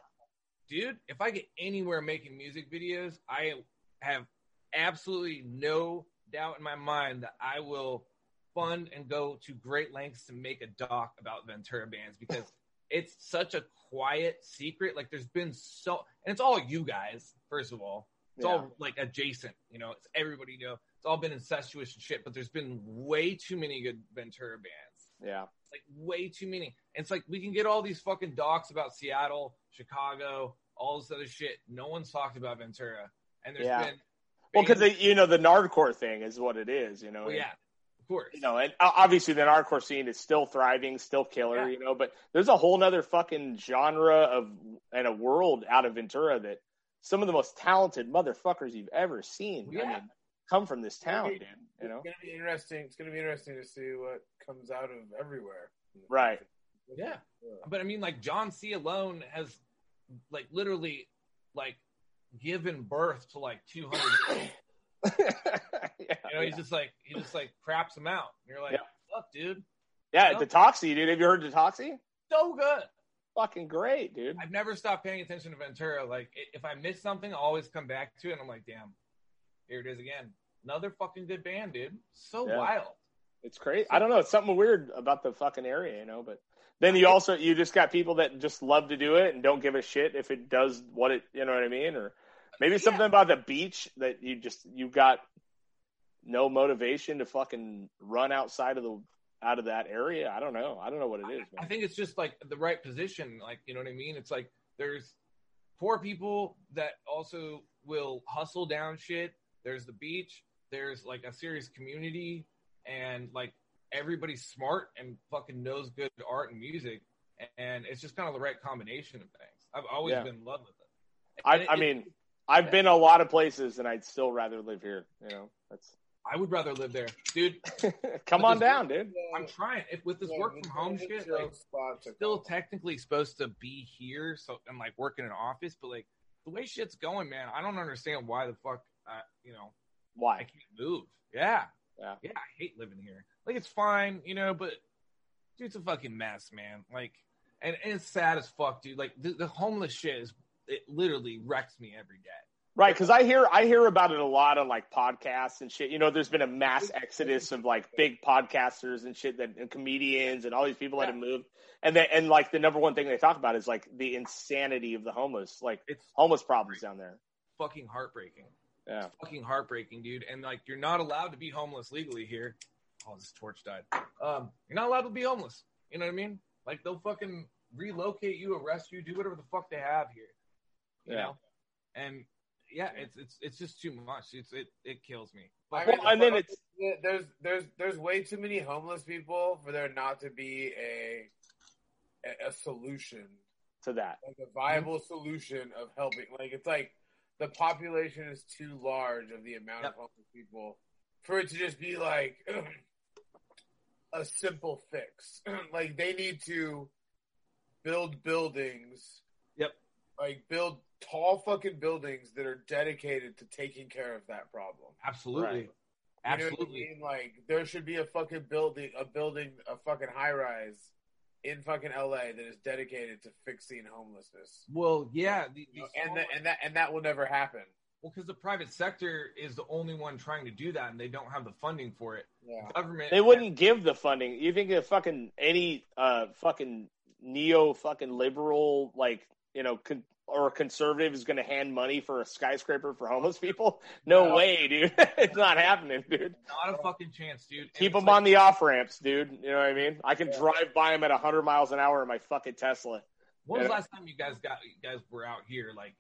dude. If I get anywhere making music videos, I have absolutely no doubt in my mind that I will fund and go to great lengths to make a doc about Ventura bands because it's such a quiet secret. Like, there's been so, and it's all you guys. First of all, it's Yeah. all like adjacent. You know, it's everybody. You know, it's all been incestuous and shit. But there's been way too many good Ventura bands Yeah, like way too many. And it's like we can get all these fucking docs about Seattle, Chicago, all this other shit. No one's talked about Ventura. And there's Yeah. been well, because you know the Nardcore thing is what it is. You know. well, yeah, of course. You know, and obviously the Nardcore scene is still thriving, still killer. Yeah. You know, but there's a whole nother fucking genre of and a world out of Ventura that some of the most talented motherfuckers you've ever seen. I mean, come from this town, dude. You know. It's gonna be interesting. It's gonna be interesting to see what comes out of everywhere. Right. Yeah. But I mean, like John C. alone has like literally like given birth to like 200. yeah, you know, he's just like he just like craps them out. And you're like, Yeah. fuck, dude, yeah, you know? Detoxy, dude. Have you heard Detoxy? so good. Fucking great, dude. I've never stopped paying attention to Ventura. Like, if I miss something, I'll always come back to it, and I'm like, damn, here it is again. Another fucking good band, dude. So Yeah. wild. It's crazy. I don't know. It's something weird about the fucking area, you know. But then you also you just got people that just love to do it and don't give a shit if it does what it. You know what I mean? Or maybe something about the beach that you just you got no motivation to fucking run outside of the out of that area. I don't know. I don't know what it is. I think it's just like the right position. Like, you know what I mean? It's like there's poor people that also will hustle down shit. There's the beach. There's like a serious community, and like everybody's smart and fucking knows good art and music. And it's just kind of the right combination of things. I've always Yeah. been in love with it. I, it- I it- mean, I've been a lot of places, and I'd still rather live here. You know, that's I would rather live there, dude. come on down, dude. I'm trying. If with this Yeah, work from home shit, like still technically supposed to be here, so I'm like working in an office, but like the way shit's going, man, I don't understand why the fuck, uh, you know, why I can't move. Yeah, Yeah. yeah, I hate living here. Like it's fine, you know, but dude, it's a fucking mess, man. Like, and, and it's sad as fuck, dude. Like the, the homeless shit is it literally wrecks me every day. Right, because I hear I hear about it a lot on like podcasts and shit. You know, there's been a mass exodus of like big podcasters and shit that and comedians and all these people that have moved. And then and like the number one thing they talk about is like the insanity of the homeless, like It's homeless problems down there. fucking heartbreaking. Yeah. fucking heartbreaking, dude. And like, you're not allowed to be homeless legally here. Oh, this torch died. Um, you're not allowed to be homeless. You know what I mean? Like, they'll fucking relocate you, arrest you, do whatever the fuck they have here. You Yeah. know? And yeah, it's it's it's just too much. It's it it kills me. I But mean, Well, and then it's there's there's there's way too many homeless people for there not to be a a, a solution, to that. like a viable solution of helping. Like it's like the population is too large of the amount Yep. of homeless people for it to just be like a simple fix. like they need to build buildings. Yep. Like build tall fucking buildings that are dedicated to taking care of that problem. absolutely, Right. You know what I absolutely. mean? Like there should be a fucking building, a building, a fucking high rise in fucking LA that is dedicated to fixing homelessness. Well, yeah, the, You know, and that and that and that will never happen. well, because the private sector is the only one trying to do that, and they don't have the funding for it. Yeah. Government, They wouldn't give the funding. You think if fucking any uh fucking neo fucking liberal like you know con- or a conservative is going to hand money for a skyscraper for homeless people? No, No. way, dude. it's not happening, dude. not a fucking chance, dude. And Keep them like- on the off ramps, dude. You know what I mean? I can Yeah. drive by them at 100 miles an hour in my fucking Tesla. When was the Yeah. last time you guys got you guys were out here? Like,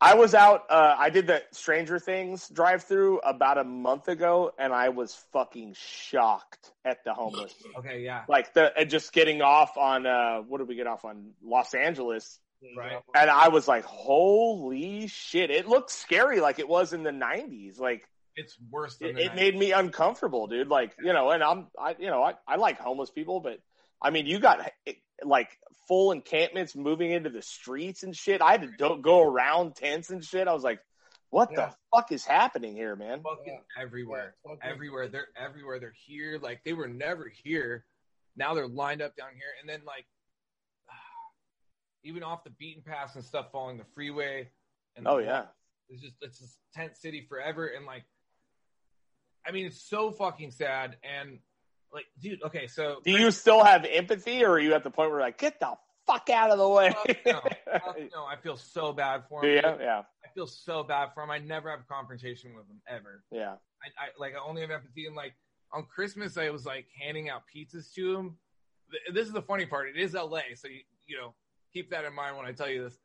I was out. Uh, I did the Stranger Things drive through about a month ago, and I was fucking shocked at the homeless. okay, yeah, Like the and just getting off on uh, what did we get off on Los Angeles? Right. Mm-hmm. And I was like, holy shit! It looked scary, like it was in the '90s. Like it's worse than it, it made me uncomfortable, dude. Like you know, and I'm, I, you know, I, I like homeless people, but I mean, you got like full encampments moving into the streets and shit. I had to do- go around tents and shit. I was like, what Yeah. the fuck is happening here, man? fucking everywhere. Yeah, fucking- everywhere. They're everywhere. They're here. Like they were never here. Now they're lined up down here, and then like even off the beaten paths and stuff, following the freeway. And Oh yeah. it's just it's just tent city forever, and like, I mean, it's so fucking sad. And like, dude, okay, so Do you still have empathy, or are you at the point where you're like, get the fuck out of the way? Fuck no, Fuck no, I feel so bad for him. dude. Yeah, I feel so bad for him. I never have confrontation with him ever. yeah. I, I like I only have empathy and like on Christmas I was like handing out pizzas to him. This is the funny part. It is LA, so you you know keep that in mind when I tell you this.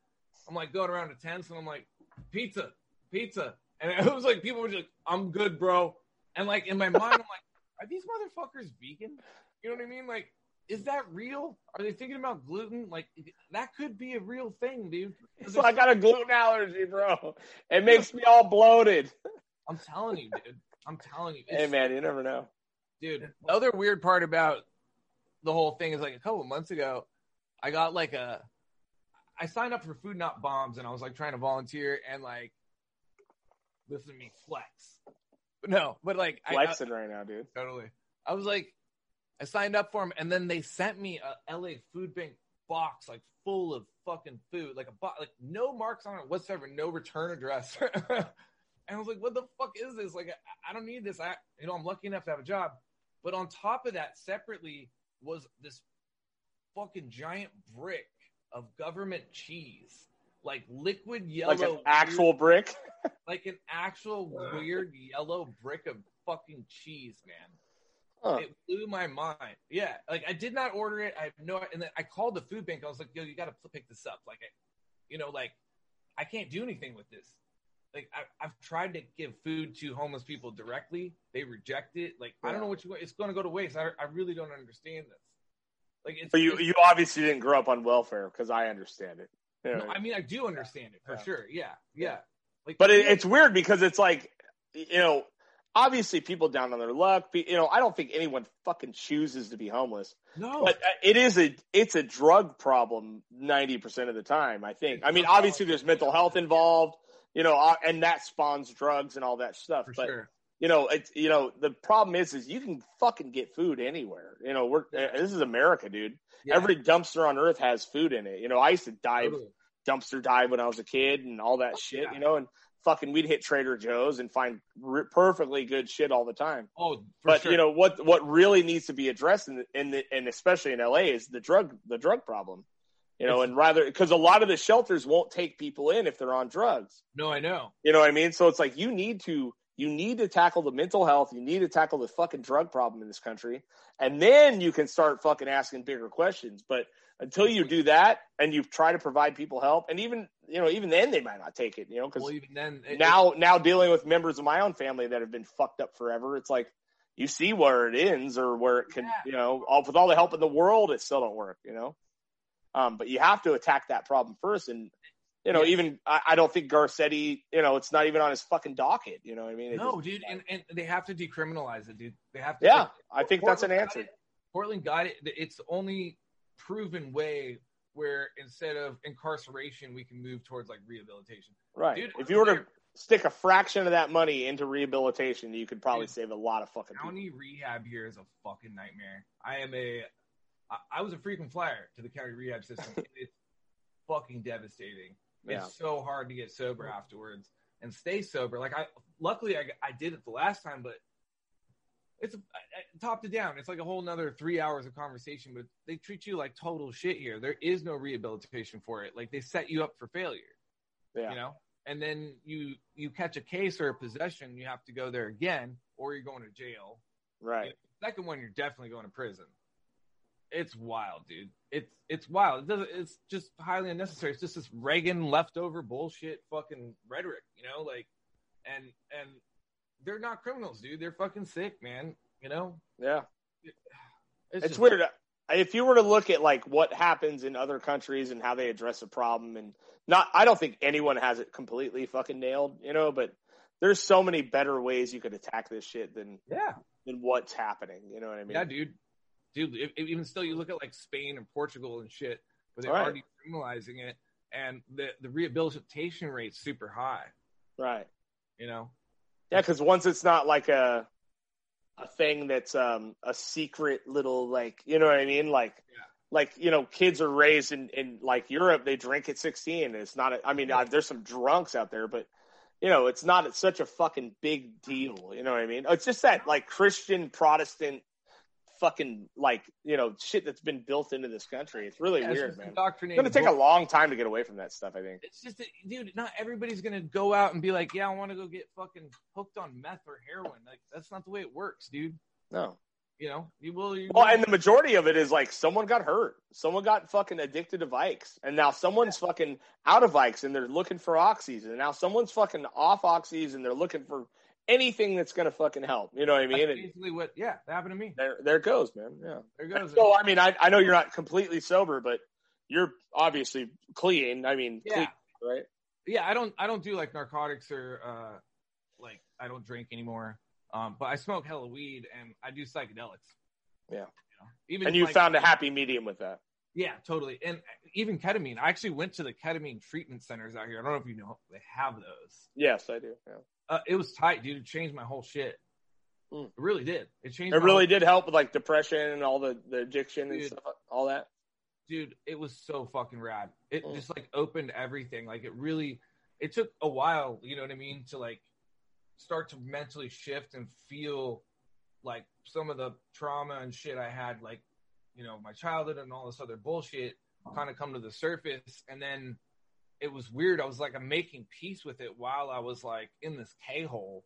I'm like going around to tents and I'm like pizza, pizza, and it was like people were just like, I'm good, bro. And like in my mind I'm like, are these motherfuckers vegan? You know what I mean? Like, is that real? Are they thinking about gluten? Like that could be a real thing, dude. So I got a gluten allergy, bro. It makes me all bloated. I'm telling you, dude. I'm telling you. Hey man, you never know. dude. The other weird part about the whole thing is like a couple of months ago, I got like a, I signed up for Food Not Bombs and I was like trying to volunteer and like, listen to me flex. But no, but like, I, Flexing right now, dude. Totally. I was like, I signed up for them and then they sent me a LA Food Bank box like full of fucking food, like a box, like no marks on it whatsoever, no return address. and I was like, what the fuck is this? Like, I, I don't need this. I, you know, I'm lucky enough to have a job. But on top of that, separately was this fucking giant brick of government cheese, like liquid yellow, Like an actual brick. like an actual weird yellow brick of fucking cheese, man. Huh. It blew my mind. Yeah, like I did not order it. I have no, and then I called the food bank. I was like, "Yo, you got to pick this up." Like, I, you know, like I can't do anything with this. Like I, I've tried to give food to homeless people directly. They reject it. Like I don't know what you. It's going to go to waste. I, I really don't understand this. Like it's. But you it's- you obviously didn't grow up on welfare because I understand it. No, I mean, I do understand it for Yeah. sure. Yeah, yeah. Like, But it, it's weird because it's like, you know, obviously people down on their luck. You know, I don't think anyone fucking chooses to be homeless, no. but uh, it is a it's a drug problem ninety percent of the time. I think. I mean, obviously there's mental health involved. You know, uh, and that spawns drugs and all that stuff. for but sure. You know, it's you know the problem is is you can fucking get food anywhere. You know, we're uh, this is America, dude. Yeah, Every dumpster on earth has food in it. You know, I used to dive totally. dumpster dive when I was a kid and all that shit, yeah. you know, and fucking we'd hit Trader Joe's and find r- perfectly good shit all the time. Oh, for but sure. you know what what really needs to be addressed in the, in the and especially in LA is the drug the drug problem. You know, It's- and rather because a lot of the shelters won't take people in if they're on drugs. no, I know. You know what I mean? So it's like you need to you need to tackle the mental health, you need to tackle the fucking drug problem in this country, and then you can start fucking asking bigger questions. But until you do that and you try to provide people help, and even you know even then they might not take it. You know because Well, even then, it- now now dealing with members of my own family that have been fucked up forever, it's like you see where it ends or where it can Yeah. you know all, with all the help in the world it still don't work. You know, um, but you have to attack that problem first and. You know, Yeah. even I, I don't think Garcetti, you know, it's not even on his fucking docket. You know what I mean? It no, just- dude, and, and they have to decriminalize it, dude. They have to. yeah, like, I think that's an Portland answer. it. Portland got it. It's the only proven way where instead of incarceration, we can move towards like rehabilitation. Right. Dude, if you were to stick a fraction of that money into rehabilitation, you could probably Dude, save a lot of fucking people. County rehab here is a fucking nightmare. I am a, I, I was a frequent flyer to the county rehab system. it's fucking devastating. Yeah. It's so hard to get sober afterwards and stay sober. Like I, luckily I, I did it the last time, but it's uh, top to down. It's like a whole nother three hours of conversation, but they treat you like total shit here. There is no rehabilitation for it. Like they set you up for failure, Yeah. you know? And then you, you catch a case or a possession, you have to go there again, or you're going to jail. Right. Second one, you're definitely going to prison. It's wild, dude. It's it's wild. It doesn't, it's just highly unnecessary. It's just this Reagan leftover bullshit fucking rhetoric, you know, like, and and they're not criminals, dude. They're fucking sick, man. You know, Yeah. it's, It's weird. If you were to look at like what happens in other countries and how they address a problem, and not, I don't think anyone has it completely fucking nailed, you know. But there's so many better ways you could attack this shit than Yeah, than what's happening. You know what I mean? yeah, dude. Dude, if, if even still, you look at like Spain and Portugal and shit, where they're Right. already criminalizing it, and the the rehabilitation rate's super high. Right. You know, Yeah, because once it's not like a a thing that's um a secret little like you know what I mean like Yeah. like you know kids are raised in in like Europe they drink at sixteen it's not a, I mean uh, there's some drunks out there but you know it's not such a fucking big deal you know what I mean it's just that like Christian Protestant fucking like you know shit that's been built into this country. It's really Yeah, weird man. it's gonna take a long time to get away from that stuff I think. It's just, that, dude, not everybody's gonna go out and be like, yeah, I want to go get fucking hooked on meth or heroin. Like that's not the way it works, dude. no. You know, you will. You Well, will- and the majority of it is like someone got hurt, someone got fucking addicted to Vikes, and now someone's fucking out of Vikes and they're looking for oxys, and now someone's fucking off oxys and they're looking for anything that's gonna fucking help. You know what I mean? And basically what. Yeah, that happened to me. there, there it goes, man. Yeah. There goes. So I mean, I, I know you're not completely sober, but you're obviously clean. I mean, yeah, clean, right? yeah. I don't. I don't do like narcotics or uh, like I don't drink anymore. Um, but I smoke hella weed and I do psychedelics. Yeah. You know? Even And you like- found a happy medium with that. Yeah, totally. And even ketamine. I actually went to the ketamine treatment centers out here. I don't know if you know they have those. Yes, I do. Yeah. Uh, it was tight, dude. It changed my whole shit. Mm. It really did. It changed. It really did help with like depression and all the, the addiction and stuff, all that. dude. It was so fucking rad. It Mm. just like opened everything. Like it really. It took a while. You know what I mean? To like start to mentally shift and feel like some of the trauma and shit I had, like you know, my childhood and all this other bullshit, kind of come to the surface. And then it was weird. I was like, I'm making peace with it while I was like in this K hole.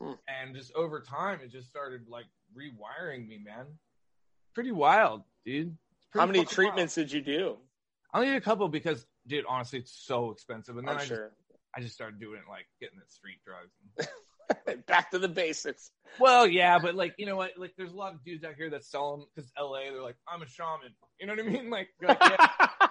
Hmm. And just over time, it just started like rewiring me, man. Pretty wild, dude. Pretty How many fucking wild. treatments did you do? I only did a couple because, dude, honestly, it's so expensive. And then I'm I, sure. just, I just started doing it like getting the street drugs. Back to the basics. well, yeah, but like, you know what? Like, there's a lot of dudes out here that sell them because LA, they're like, I'm a shaman. You know what I mean? Like, like, yeah,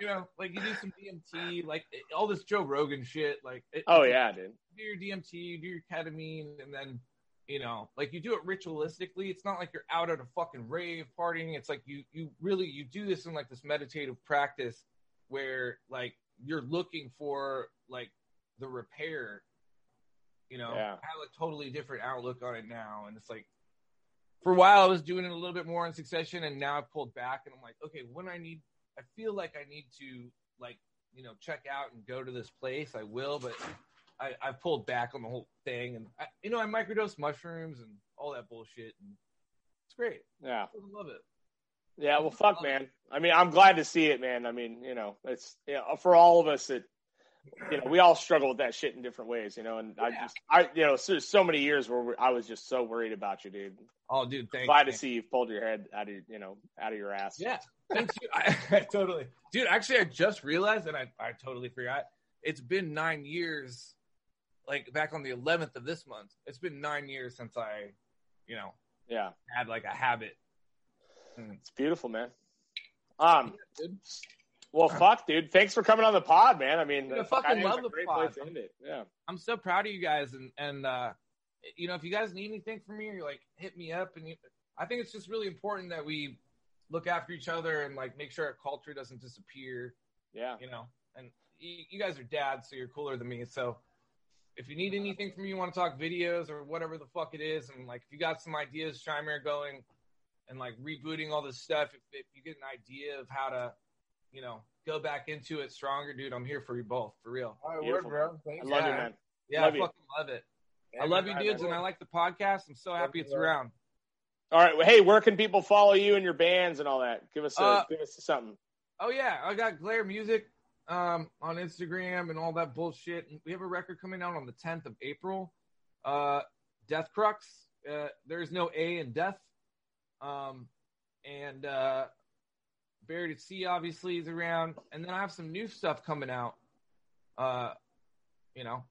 you know, like you do some DMT, like all this Joe Rogan shit. Like, it, oh yeah, dude. do your DMT, you do your ketamine, and then you know, like you do it ritualistically. It's not like you're out at a fucking rave partying. It's like you you really you do this in like this meditative practice where like you're looking for like the repair. You know, Yeah. I have a totally different outlook on it now, and it's like for a while I was doing it a little bit more in succession, and now I've pulled back, and I'm like, okay, when I need, I feel like I need to like you know check out and go to this place, I will, but I, I've pulled back on the whole thing, and I, you know, I microdose mushrooms and all that bullshit, and it's great. Yeah. I love it. Yeah. Well, fuck, man. I mean, I'm glad to see it, man. I mean, you know, it's you know, for all of us that you know we all struggle with that shit in different ways, you know. And I just, I you know, so, so many years where we- I was just so worried about you, dude. Oh, dude, thanks. Glad to man. see you've pulled your head out of you know out of your ass. Yeah, thanks. You. I, totally, dude. Actually, I just realized, and I, I totally forgot. It's been nine years. Like back on the 11th of this month, it's been nine years since I, you know, Yeah. had like a habit. It's beautiful, man. Um. Well, fuck, dude. Thanks for coming on the pod, man. I mean, Dude, I fucking love the pod. Place to end it. Yeah, I'm so proud of you guys, and and uh, you know, if you guys need anything from me, or like hit me up, and you, I think it's just really important that we look after each other and like make sure our culture doesn't disappear. Yeah. you know, and you, you guys are dads, so you're cooler than me. So if you need anything from me, you want to talk videos or whatever the fuck it is, and like if you got some ideas, Chimera going and like rebooting all this stuff, if, if you get an idea of how to, you know, go back into it stronger, dude, I'm here for you both, for real. All right, Beautiful. word, bro. Thanks. I love you, Yeah. man. Yeah, Love I you. fucking love it. Yeah, I love you, dudes, man. and I like the podcast. I'm so happy you, it's bro. around. All right. Well, hey, where can people follow you and your bands and all that? Give us a, Uh, give us something. Oh yeah, I got Glare Music um, on Instagram and all that bullshit. We have a record coming out on the 10th of April. Uh, Deth Crux. Uh, there's no A in Death. Um, and uh, Buried at Sea obviously is around. And then I have some new stuff coming out. Uh, you know,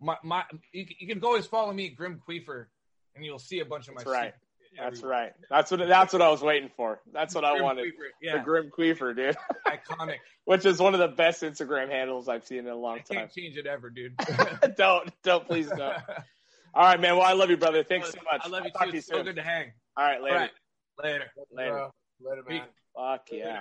my my you, can- you can always follow me at Grim Queefer, and you'll see a bunch of my. That's right. That's right. That's what that's what I was waiting for. That's what I wanted. Queefer, The Grim Queefer, dude. iconic. Which is one of the best Instagram handles I've seen in a long I time. can't change it ever, dude. don't, don't, please don't. All right, man. Well, I love you, brother. Thanks so much. I love you I'll talk too. to you It's so soon. good to hang. All right, later. right. Later. Later. Later, man. Fuck yeah.